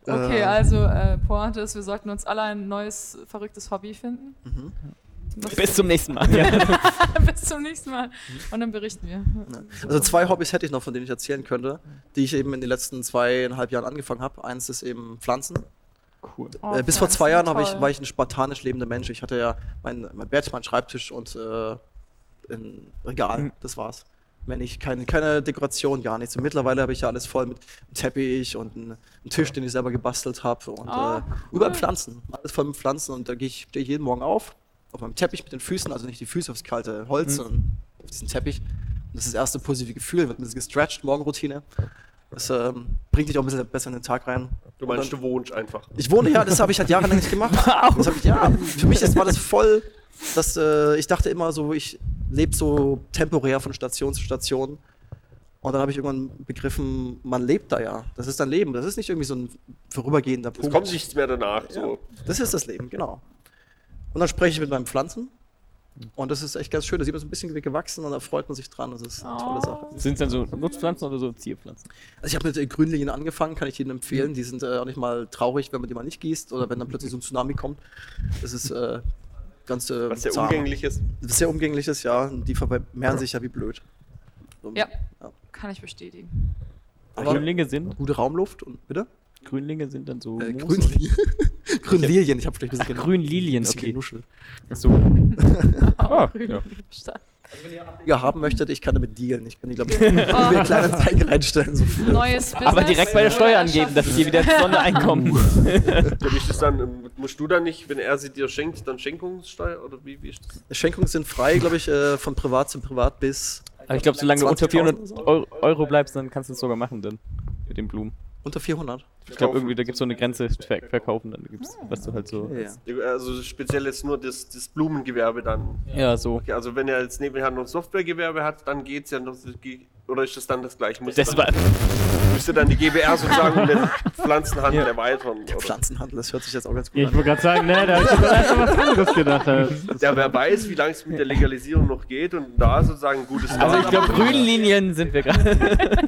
Okay, Äh. also äh, Pointe ist, wir sollten uns alle ein neues, verrücktes Hobby finden. Mhm. Was- Bis zum nächsten Mal. Bis zum nächsten Mal. Und dann berichten wir. Also zwei Hobbys hätte ich noch, von denen ich erzählen könnte, die ich eben in den letzten zweieinhalb Jahren angefangen habe. Eins ist eben Pflanzen. Cool. Oh, äh, bis vor zwei Jahren ich, war ich ein spartanisch lebender Mensch. Ich hatte ja mein, mein Bett, mein Schreibtisch und äh, ein Regal. Mhm. Das war's. Wenn ich keine, keine Dekoration, gar nichts. Und mittlerweile habe ich ja alles voll mit Teppich und einem Tisch, den ich selber gebastelt habe. Und Oh, äh, überall Pflanzen. Alles voll mit Pflanzen. Und da gehe ich, stehe ich jeden Morgen auf, auf meinem Teppich mit den Füßen, also nicht die Füße aufs kalte Holz, sondern auf diesen Teppich. Und das ist das erste positive Gefühl, wird ein bisschen gestretched, Morgenroutine. Das ähm, bringt dich auch ein bisschen besser in den Tag rein. Du meinst, dann- du wohnst einfach. ich wohne ja, das habe ich halt jahrelang nicht gemacht. Das hab ich, ja, für mich ist, war das voll, dass äh, ich dachte immer so, ich lebe so temporär von Station zu Station. Und dann habe ich irgendwann begriffen, man lebt da ja. Das ist dein Leben. Das ist nicht irgendwie so ein vorübergehender Es Punkt. kommt nichts mehr danach. So. Das ist das Leben, genau. Und dann spreche ich mit meinen Pflanzen. Und das ist echt ganz schön. Da sieht man so ein bisschen gewachsen und da freut man sich dran. Das ist eine tolle Sache. Sind es dann so Nutzpflanzen oder so Zierpflanzen? Also ich habe mit äh, Grünlilien angefangen, kann ich jedem empfehlen. Die sind äh, auch nicht mal traurig, wenn man die mal nicht gießt oder wenn dann plötzlich so ein Tsunami kommt. Das ist äh, ganz äh, Was sehr zahm. umgänglich ist. Sehr umgängliches, ja. Und die vermehren sich ja wie blöd. So, Ja. Ja. Kann ich bestätigen. Aber Grünlinge sind, gute Raumluft und bitte? Grünlinge sind dann so Äh, Moos Grünlilien. Grünlilien, ich habe vielleicht ein bisschen, Grünlilien, okay. genuschelt. So. Ah, ja. Verstanden. Ja, haben möchtet, ich kann damit dealen. Ich kann die, glaube ich, in eine kleine Zeige reinstellen. So viel. Neues Business. Aber direkt bei der Steuer angeben, dass hier wieder Sondereinkommen. Wie ist das dann? Musst du dann nicht, wenn er sie dir schenkt, dann Schenkungssteuer? Oder wie, wie ist das? Schenkungen sind frei, glaube ich, äh, von privat zu privat bis Aber ich glaube, solange du unter 20.000 400 oder so. Euro, Euro bleibst, dann kannst du es sogar machen dann. Mit den Blumen. Unter 400. Ich glaube, irgendwie, da gibt es so eine Grenze, ver verkaufen, dann gibt's, was du halt so. Ja. Also speziell jetzt nur das, das Blumengewerbe dann. Ja, so. Okay, also wenn er jetzt nebenher noch Softwaregewerbe hat, dann geht's ja noch. Oder ist das dann das gleiche? Das dann, müsste dann die GBR sozusagen den Pflanzenhandel Ja. erweitern? Oder? Pflanzenhandel, das hört sich jetzt auch ganz gut Ja, ich an. wollte gerade sagen, ne, da habe ich jetzt erst mal was anderes gedacht. Ja, wer weiß, wie lange es mit der Legalisierung noch geht und da sozusagen ein gutes also ich glaube, Grünlinien sind wir gerade.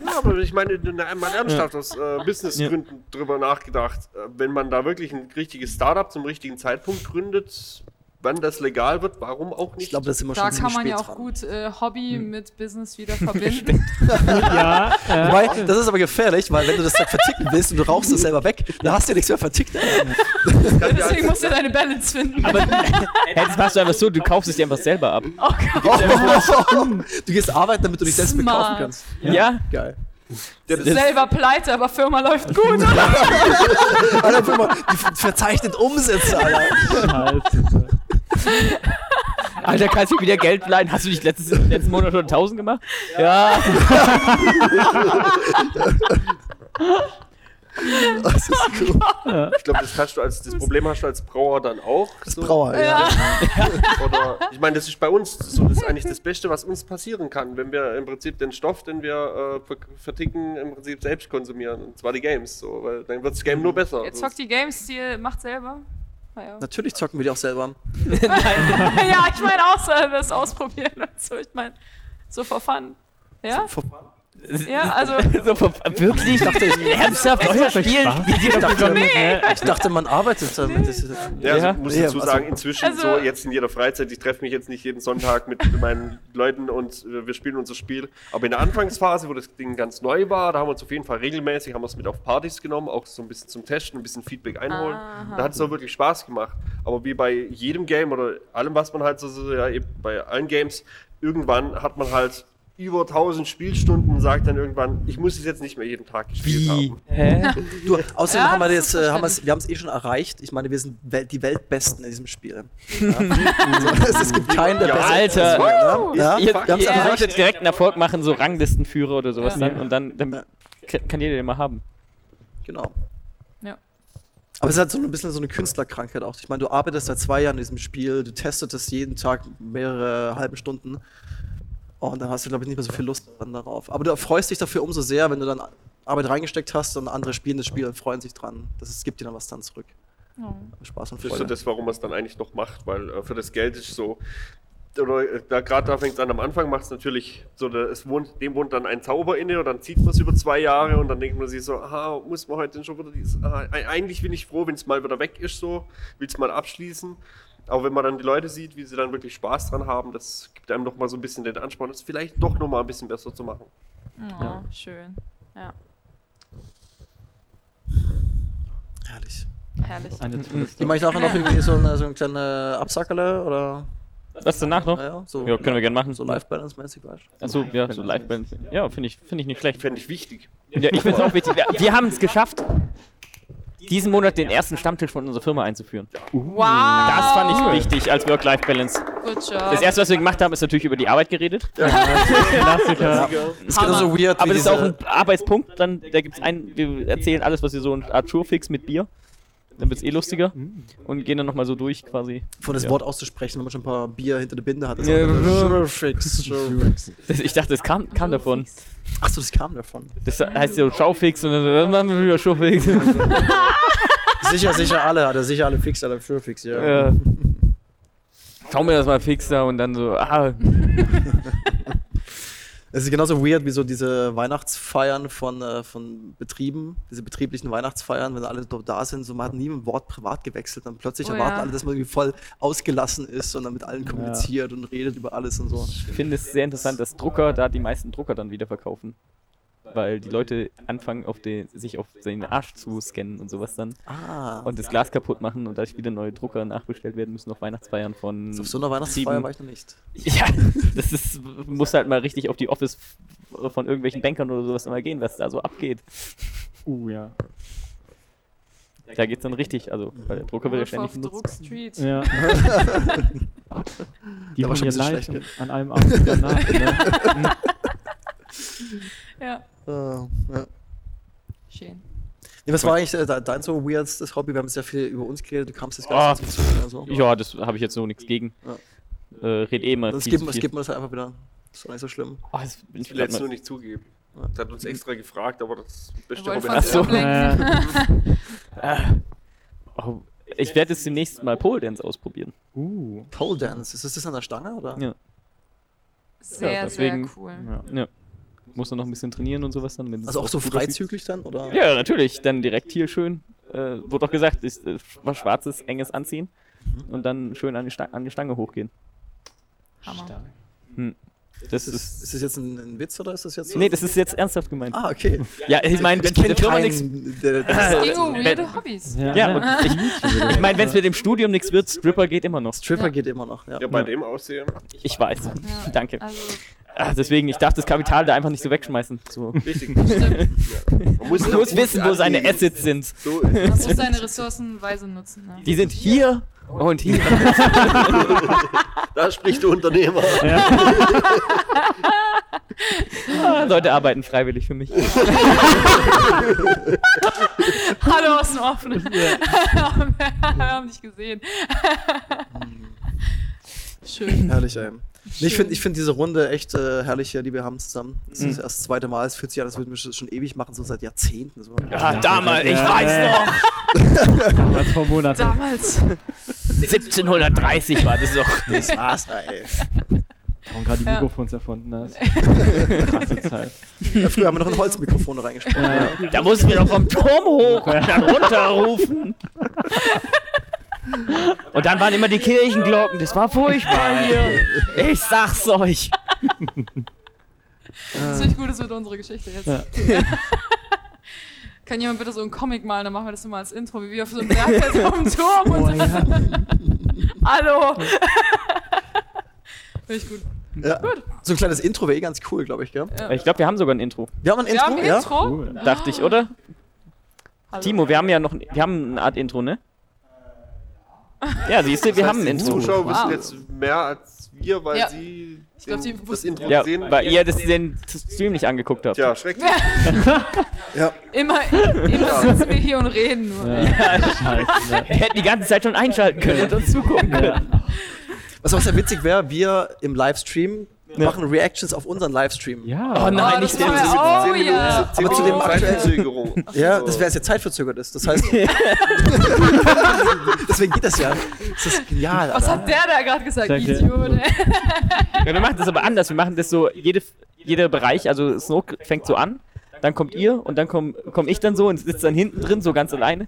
Ja, aber ich meine, mal ernsthaft aus äh, Businessgründen drüber nachgedacht. Äh, wenn man da wirklich ein richtiges Startup zum richtigen Zeitpunkt gründet, wann das legal wird, warum auch nicht? Ich glaube, das sind wir Da schon kann ziemlich man spät ja auch dran. gut äh, Hobby mit Business wieder verbinden. Ja, äh, Wobei, das ist aber gefährlich, weil wenn du das dann verticken willst und du rauchst es selber weg, dann hast du ja nichts mehr vertickt. Deswegen musst du deine Balance finden. Aber hey, das machst du einfach so, du kaufst es dir einfach selber ab. oh Gott, du gehst arbeiten, damit du dich selbst Smart. bekaufen kannst. Ja? Geil. selber pleite, aber Firma läuft gut. Alter, mal, die ver- verzeichnet Umsätze, Alter. Scheiße. Alter, kannst du wieder Geld leihen? Hast du nicht letztes, letzten Monat schon 1000 gemacht? Ja. Das ist cool. Ich glaube, das, kannst du als, das Problem hast du als Brauer dann auch. so. Brauer, ja. ja. Oder, ich meine, das ist bei uns so, das ist eigentlich das Beste, was uns passieren kann, wenn wir im Prinzip den Stoff, den wir äh, ver- verticken, im Prinzip selbst konsumieren. Und zwar die Games. So, weil dann wird das Game nur besser. Jetzt zockt die Games-Stil, macht selber. Naja. Natürlich zocken wir die auch selber. ja, ich meine auch so, das ausprobieren und so. Ich meine, so for fun. Ja? Vor- Ja, also. So, wirklich? Ich dachte, ernsthaft euer Spiel? Ich dachte, Nee. ich dachte, man arbeitet damit. Ist- Ja, also Ja. ich muss Ja, dazu also- sagen, inzwischen Also- so jetzt in jeder Freizeit, ich treffe mich jetzt nicht jeden Sonntag mit meinen Leuten und wir spielen unser Spiel. Aber in der Anfangsphase, wo das Ding ganz neu war, da haben wir uns auf jeden Fall regelmäßig, haben wir es mit auf Partys genommen, auch so ein bisschen zum Testen, ein bisschen Feedback einholen. Aha. Da hat es auch wirklich Spaß gemacht. Aber wie bei jedem Game oder allem, was man halt so, so ja, eben bei allen Games, irgendwann hat man halt über 1000 Spielstunden und sagt dann irgendwann, ich muss es jetzt nicht mehr jeden Tag gespielt Wie? haben. Hä? Du, außerdem Ja, haben wir das jetzt, ist äh, haben wir haben es eh schon erreicht. Ich meine, wir sind Wel die Weltbesten in diesem Spiel. Ja. also, es gibt keinen, der Ja, besser Alter. ist. Ja, Ihr, ja, haben's ihr erreicht. solltet direkt einen Erfolg machen, so Ranglistenführer oder sowas Ja. dann und dann, dann kann jeder den mal haben. Genau. Ja. Aber es hat so ein bisschen so eine Künstlerkrankheit auch. Ich meine, du arbeitest seit zwei Jahren in diesem Spiel, du testest es jeden Tag mehrere halbe Stunden. Und dann hast du, glaube ich, nicht mehr so viel Lust dann darauf. Aber du freust dich dafür umso sehr, wenn du dann Arbeit reingesteckt hast und andere spielen das Spiel und freuen sich dran. Das ist, gibt dir dann was dann zurück. Oh. Spaß und Das ist so Freude. das, warum man es dann eigentlich noch macht, weil äh, für das Geld ist so. Oder äh, da gerade da fängt es an, am Anfang macht es natürlich so, da, es wohnt, dem wohnt dann ein Zauber inne und dann zieht man es über zwei Jahre und dann denkt man sich so, aha, muss man heute schon wieder dieses, aha, eigentlich bin ich froh, wenn es mal wieder weg ist so, will es mal abschließen. Aber wenn man dann die Leute sieht, wie sie dann wirklich Spaß dran haben, das gibt einem noch mal so ein bisschen den Ansporn, das vielleicht doch noch mal ein bisschen besser zu machen. Oh, schön. Ja, Herrlich. herrlich. Eine Die mache ich nachher noch irgendwie so eine, so eine kleine Absackerle oder? Was danach noch? Ja, ja, so, Ja, können wir gerne machen. so Life-Balance-mäßig, weißt du? Achso, ja, so live Ja, finde ich, finde ich nicht schlecht. Fände ich wichtig. Ja, ich finde es auch wichtig. Wir, wir haben es geschafft, diesen Monat den ersten Stammtisch von unserer Firma einzuführen. Wow. Das fand ich wichtig als Work-Life-Balance. Good job. Das erste, was wir gemacht haben, ist natürlich über die Arbeit geredet. Klassiker. ist genauso weird Aber das ist auch ein Arbeitspunkt. Dann, da gibt es einen, wir erzählen alles, was wir so eine Art Showfix mit Bier. Dann wird es eh lustiger. Und gehen dann nochmal so durch quasi. von das Ja. Wort auszusprechen, wenn man schon ein paar Bier hinter der Binde hat. Das Ja, ja, fix. Das, ich dachte, das kam, kam davon. Achso, das kam davon. Das heißt so Schaufix und dann, machen wir wieder Showfix. Sicher, sicher alle, hat er sicher alle fix, alle für fix, ja. Ja. Schau mir das mal fix da und dann so, ah, Es ist genauso weird wie so diese Weihnachtsfeiern von, äh, von Betrieben, diese betrieblichen Weihnachtsfeiern, wenn alle dort da sind, so man hat nie ein Wort privat gewechselt, dann plötzlich Oh erwarten ja. alle, dass man irgendwie voll ausgelassen ist und dann mit allen kommuniziert und redet über alles und so. ich finde es sehr interessant, dass Drucker da die meisten Drucker dann wieder verkaufen. Weil die Leute anfangen, auf den, sich auf den Arsch zu scannen und sowas dann. Ah, Und das Glas kaputt machen und dadurch wieder neue Drucker nachbestellt werden müssen auf Weihnachtsfeiern von. auf so einer Weihnachtsfeier sieben- war ich noch nicht. Ja, das ist, muss halt mal richtig auf die Office von irgendwelchen Bankern oder sowas immer gehen, was da so abgeht. Uh, ja. Da geht's dann richtig, also, weil der Drucker wird ja ständig auf benutzt. Druck Street. Ja. Die Da war schon schlecht, an einem Abend danach. Ne? Ja, ja. schön. Nee, was war eigentlich äh, de- dein so weirdstes Hobby? Wir haben sehr viel über uns geredet, du kamst jetzt Ah, gar nicht dazu. So. Ja, das habe ich jetzt so nichts gegen. Äh, red eh skippen, zu viel. skippen wir das einfach wieder. Das ist doch nicht so schlimm. Oh, das bin ich Ich will jetzt grad nur mal- nicht zugeben. Der hat uns extra gefragt, aber das beste Hobby wollen Ach fast so. ablenken. Oh, ich werde jetzt demnächst mal Pole Dance ausprobieren. Uh. Pole Dance, ist das das an der Stange oder? Ja. Sehr, Ja, sehr deswegen- cool. Ja. Muss dann noch ein bisschen trainieren und sowas dann. Also auch so freizügig dann? Oder? Ja, natürlich. Dann direkt hier schön. Äh, wurde doch gesagt, ist, äh, was schwarzes, enges anziehen. Mhm. Und dann schön an die, Stange, an die Stange hochgehen. Hammer. Das Ist, ist. ist das jetzt ein, ein Witz oder ist das jetzt so? Nee, das ist jetzt ernsthaft gemeint. Ah, okay. Ja, ich meine, wenn der Firma nichts. ging um wenn- weirde Hobbys. Ja, und ich, ich meine, wenn es mit dem Studium nichts wird, Stripper geht immer noch. Stripper Ja. geht immer noch. Ja. Ja, bei Ja. dem Aussehen. Ich weiß. Ja. Danke. Also, Ah, deswegen, ich darf das Kapital da einfach nicht so wegschmeißen. So. Richtig. ja. Man muss, Man muss wissen, wo seine Assets sind. So, man muss seine Ressourcen weise nutzen. Ne? Die sind hier und hier. da spricht der Unternehmer. Ah, Leute arbeiten freiwillig für mich. Hallo aus dem Offenen. Wir haben dich gesehen. Schön. Herrlich, ey. Nee, ich finde ich find diese Runde echt äh, herrlich hier, die wir haben zusammen. Das ist erst das zweite Mal. Es fühlt sich an, als würden wir das schon ewig machen, so seit Jahrzehnten. So. Ja, damals, ich Ja, weiß ja. noch. Das vor Monaten. Damals. 1730 war das doch. Das war's, ey. Warum gerade die Ja. Mikrofons erfunden hast. Krasse Zeit. Ja, früher haben wir noch ein Holzmikrofon reingesprochen. Ja. Da mussten wir doch vom Turm hoch und dann runterrufen. Und dann waren immer die Kirchenglocken. Das war furchtbar hier. Ich sag's euch. Das finde ich gut, das wird unsere Geschichte jetzt. Ja. Kann jemand bitte so einen Comic malen, dann machen wir das immer als Intro, wie wir auf so einem Berg auf dem Turm und Oh, ja. Hallo! Finde ich gut. Ja. So ein kleines Intro wäre eh ganz cool, glaube ich, gell? Ich glaube, wir haben sogar ein Intro. Wir haben ein Wir Intro, haben ein ja? Intro. Cool. Dachte ich, oder? Hallo. Timo, wir haben ja noch, wir haben eine Art Intro, ne? Ja, siehst du, wir haben ein die Intro. Zuschauer Wow. wissen jetzt mehr als wir, weil Ja. sie Ich glaub, den- die das wussten- Intro Ja, gesehen weil ihr das, den Stream nicht angeguckt habt. Tja, schrecklich. Ja. Immer, immer sitzen wir hier und reden nur. Ja, scheiße. Wir hätten die ganze Zeit schon einschalten können und uns zugucken können. Ja. Was auch sehr witzig wäre, wir im Livestream machen Reactions auf unseren Livestream. ja. Oh nein, Oh, nicht das den. ja- Oh ja. Aber zu dem aktuellen- Zeitverzögerung. Ja, So. das wäre jetzt zeitverzögert ist. Das heißt, deswegen geht das ja. Das ist genial. Was Alter. hat der da gerade gesagt? Danke. Idiot. Ja, wir machen das aber anders. Wir machen das so, jede, jeder Bereich, also Snoke fängt so an, dann kommt ihr und dann komme komm ich dann so und sitze dann hinten drin, so ganz alleine.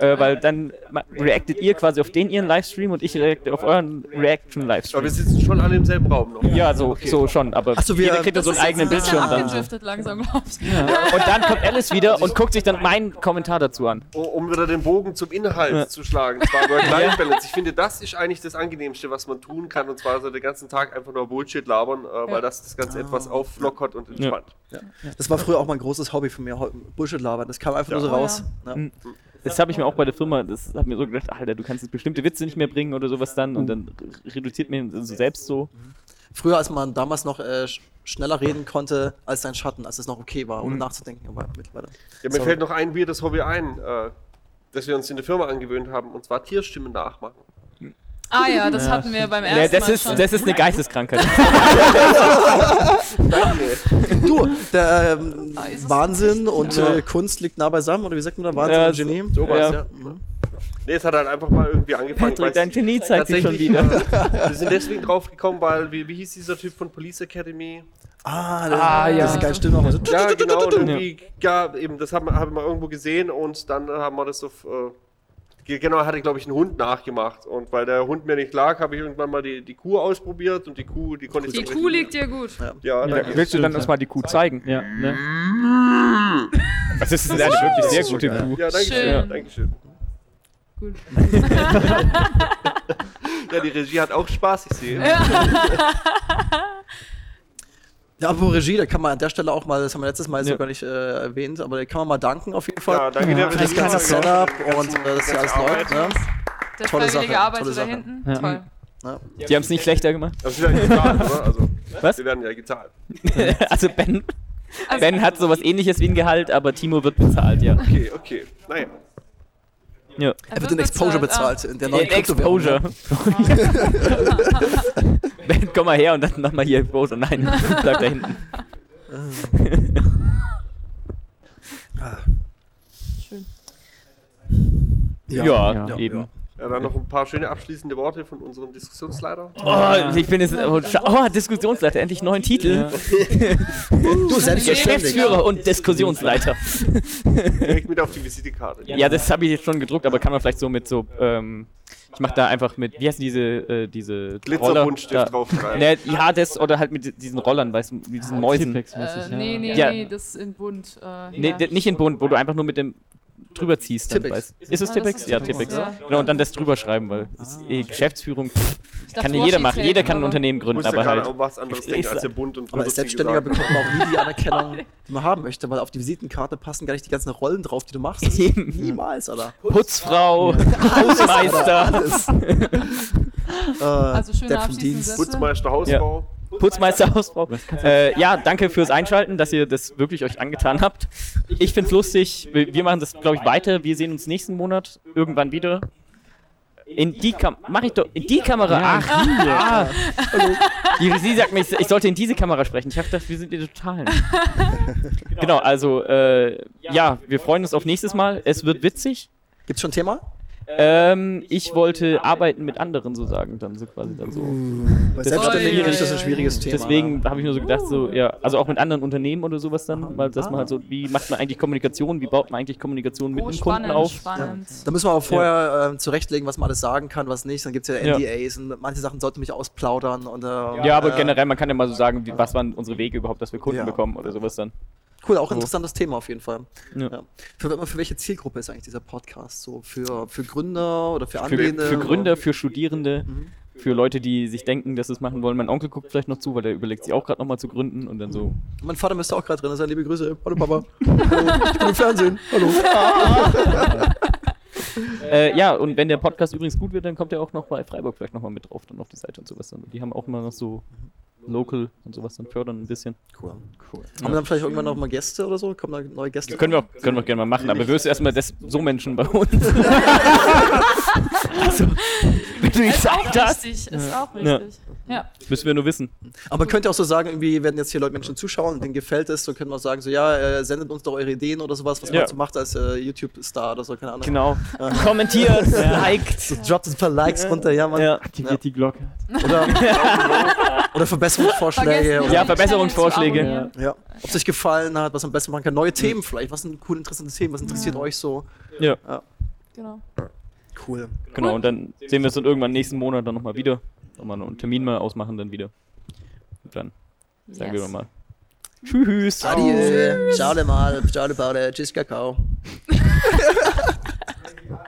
Äh, weil dann reactet ihr quasi auf den ihren Livestream und ich reacte auf euren Aber Reaction-Livestream. wir sitzen schon alle im selben Raum noch. Ja, so, so schon, aber Ach so, wir- jeder kriegt dann so einen eigenen Bildschirm dann. langsam, du. Und dann kommt Alice wieder und guckt sich dann meinen Kommentar dazu an. Um- Um wieder den Bogen zum Inhalt Ja. zu schlagen. Zwar Work-Life-Balance. Ich finde, das ist eigentlich das Angenehmste, was man tun kann. Und zwar so den ganzen Tag einfach nur Bullshit labern, äh, weil das das Ganze etwas auflockert und entspannt. Das war früher auch mal ein großes Hobby von mir, Bullshit labern. Das kam einfach Ja. nur so Oh, raus. Ja. Mhm. Das habe ich mir auch bei der Firma, das hat mir so gedacht, Alter, du kannst jetzt bestimmte Witze nicht mehr bringen oder sowas dann und dann reduziert mir so selbst so. Früher, als man damals noch äh, sch- schneller reden konnte als sein Schatten, als es noch okay war, ohne nachzudenken. Aber mittlerweile. Ja, mir Sorry. fällt noch ein weirdes Hobby ein, äh, das wir uns in der Firma angewöhnt haben, und zwar Tierstimmen nachmachen. Ah ja, das Ja, hatten wir beim Ja, ersten das, Mal ist, schon. das ist eine Geisteskrankheit. Du, der ähm, Ah, ist Wahnsinn und Ja. äh, Kunst liegt nah beisammen, oder wie sagt man da? Wahnsinn Ja, und Genie? so- Sowas, ja. ja. Nee, es hat halt einfach mal irgendwie angefangen. Patrick, dein Genie zeigt sich schon wieder. äh, Wir sind deswegen drauf gekommen, weil, wie, wie hieß dieser Typ von Police Academy? Ah, das, Ah, ja. Diese geile Stimme. auch so. Ja, genau, und irgendwie, ja, eben, das haben, haben wir irgendwo gesehen und dann haben wir das auf, äh, genau, hatte, glaube ich, einen Hund nachgemacht und weil der Hund mir nicht lag, habe ich irgendwann mal die, die Kuh ausprobiert und die Kuh, die konnte ich Die Kuh liegt dir gut. Ja, Ja. danke. Willst du dann Stimmt, uns mal die Kuh zeigen? Ja, ne? Das ist eine wirklich sehr gute Kuh. Ja, danke schön. Schön. Danke schön. Gut. Ja, die Regie hat auch Spaß, ich sehe. Ja, apropos Regie, da kann man an der Stelle auch mal, das haben wir letztes Mal Ja. sogar nicht äh, erwähnt, aber da kann man mal danken auf jeden Fall. Ja, danke dir für das ganze Setup und äh, dass hier alles läuft. Ne? Der Tolle Sache, Arbeiter tolle da Sache. hinten. Ja. Toll. Die haben es nicht schlechter gemacht. Aber sie werden gezahlt, oder? Also, Was? Sie werden ja gezahlt. also Ben, Also- ben hat sowas ähnliches wie ein Gehalt, aber Timo wird bezahlt, ja. Okay, okay. Naja. Ja. Er wird in Exposure bezahlt, in der neuen In Exposure. ben, komm mal her und dann mach mal hier Exposure. Nein, bleib da hinten. Schön. Ja. Ja, Ja. eben. Ja, dann noch ein paar schöne abschließende Worte von unserem Diskussionsleiter. Oh, ich bin jetzt. Oh, scha- oh, Diskussionsleiter, endlich neuen Titel. Du, selbstverständlich. Geschäftsführer und Diskussionsleiter. Direkt mit auf die Visitekarte. Ja, das habe ich jetzt schon gedruckt, aber kann man vielleicht so mit so. Ähm, ich mache da einfach mit. Wie heißen diese. Äh, diese Glitzerbuntstift da- draufschreiben. Ne, ja, das oder halt mit diesen Rollern, weißt du, mit diesen Mäusen. Tipex-mäßig, Äh, nee, nee, Ja. nee, das ist in bunt. Äh, Nee, ja. nicht in bunt, wo du einfach nur mit dem drüber ziehst. Dann, weißt. Ist es Ah, Tippex? Ja, Tippex. Genau, und dann das drüber schreiben, weil eh Geschäftsführung pff, Ich dachte, kann ja jeder machen. Jeder kann ein Unternehmen gründen, aber halt. was anderes denken, als der Bund und Aber als Selbstständiger bekommt man auch nie die Anerkennung, die man haben möchte, weil auf die Visitenkarte passen gar nicht die ganzen Rollen drauf, die du machst. Niemals, Alter. Putzfrau, Hausmeister, Äh, Also schöne. Putzmeister, Hausbau. Putzmeister, Hausfrau. Äh, ja, danke fürs Einschalten, dass ihr das wirklich euch angetan habt. Ich find's lustig. Wir machen das, glaube ich, weiter. Wir sehen uns nächsten Monat irgendwann wieder. In die Kam mach ich doch in die Kamera. Ach, ah. Die Regie sagt mir, ich, sollte in diese Kamera sprechen. Ich habe gedacht, wir sind die Totalen. genau, also äh, ja, wir freuen uns auf nächstes Mal. Es wird witzig. Gibt's schon ein Thema? Ähm, ich wollte arbeiten mit anderen, so sagen, dann so quasi dann so. Bei Selbstständigen ist das ein schwieriges Thema. Deswegen habe ich mir so gedacht, so, ja, also auch mit anderen Unternehmen oder sowas dann, mal, dass man halt so, wie macht man eigentlich Kommunikation, wie baut man eigentlich Kommunikation mit Oh, dem Kunden spannend, auf? spannend. Da müssen wir aber vorher ähm, zurechtlegen, was man alles sagen kann, was nicht. Dann gibt es ja Ja. NDAs und manche Sachen sollten mich ausplaudern. Und, äh, Ja, aber äh, generell, man kann ja mal so sagen, wie, was waren unsere Wege überhaupt, dass wir Kunden Ja. bekommen oder sowas dann. Cool, auch interessantes Thema auf jeden Fall. Ja. Ja. Für, für welche Zielgruppe ist eigentlich dieser Podcast? So für, für Gründer oder für Für, Angehende? für Gründer, für Studierende, Mhm. für Leute, die sich denken, dass sie es machen wollen. Mein Onkel guckt vielleicht noch zu, weil der überlegt sich auch gerade nochmal zu gründen und dann so. Mein Vater müsste auch gerade drin sein. Liebe Grüße. Hallo Papa. Hallo. Ich bin im Fernsehen. Hallo. Äh, ja, und wenn der Podcast übrigens gut wird, dann kommt er auch noch bei Freiburg vielleicht nochmal mit drauf, dann auf die Seite und sowas. Die haben auch immer noch so Local und sowas dann fördern ein bisschen. Cool. cool. Haben wir dann vielleicht irgendwann noch mal Gäste oder so? Kommen da neue Gäste? Können wir auch, können wir auch gerne mal machen, aber wir müssen erstmal das so Menschen bei uns. also, wie du Ist auch gesagt hast. richtig. Ist auch Ja. richtig. Ja. Müssen wir nur wissen. Aber man könnte auch so sagen, irgendwie, wenn jetzt hier Leute Menschen zuschauen und denen gefällt es, so können wir sagen, so, ja, äh, sendet uns doch eure Ideen oder sowas, was Ja. man so macht als äh, YouTube-Star oder so, keine Ahnung. Genau. Kommentiert, liked. So, droppt ein paar Likes runter, ja, Mann. Ja. Aktiviert die Glocke. Oder, oder Verbesserungsvorschläge. Oder, Ja, Verbesserungsvorschläge. Ja. Ob es euch gefallen hat, was man besser machen kann. Neue Themen vielleicht. Was sind cool interessante Themen? Was interessiert euch so? Ja, Genau. Cool. genau. Und dann sehen wir uns dann irgendwann nächsten Monat dann nochmal wieder. Nochmal einen Termin mal ausmachen dann wieder. Und dann sagen wir Yes. nochmal. Tschüss. Adieu. Ciao mal. Ciao, Tschüss, Kakao.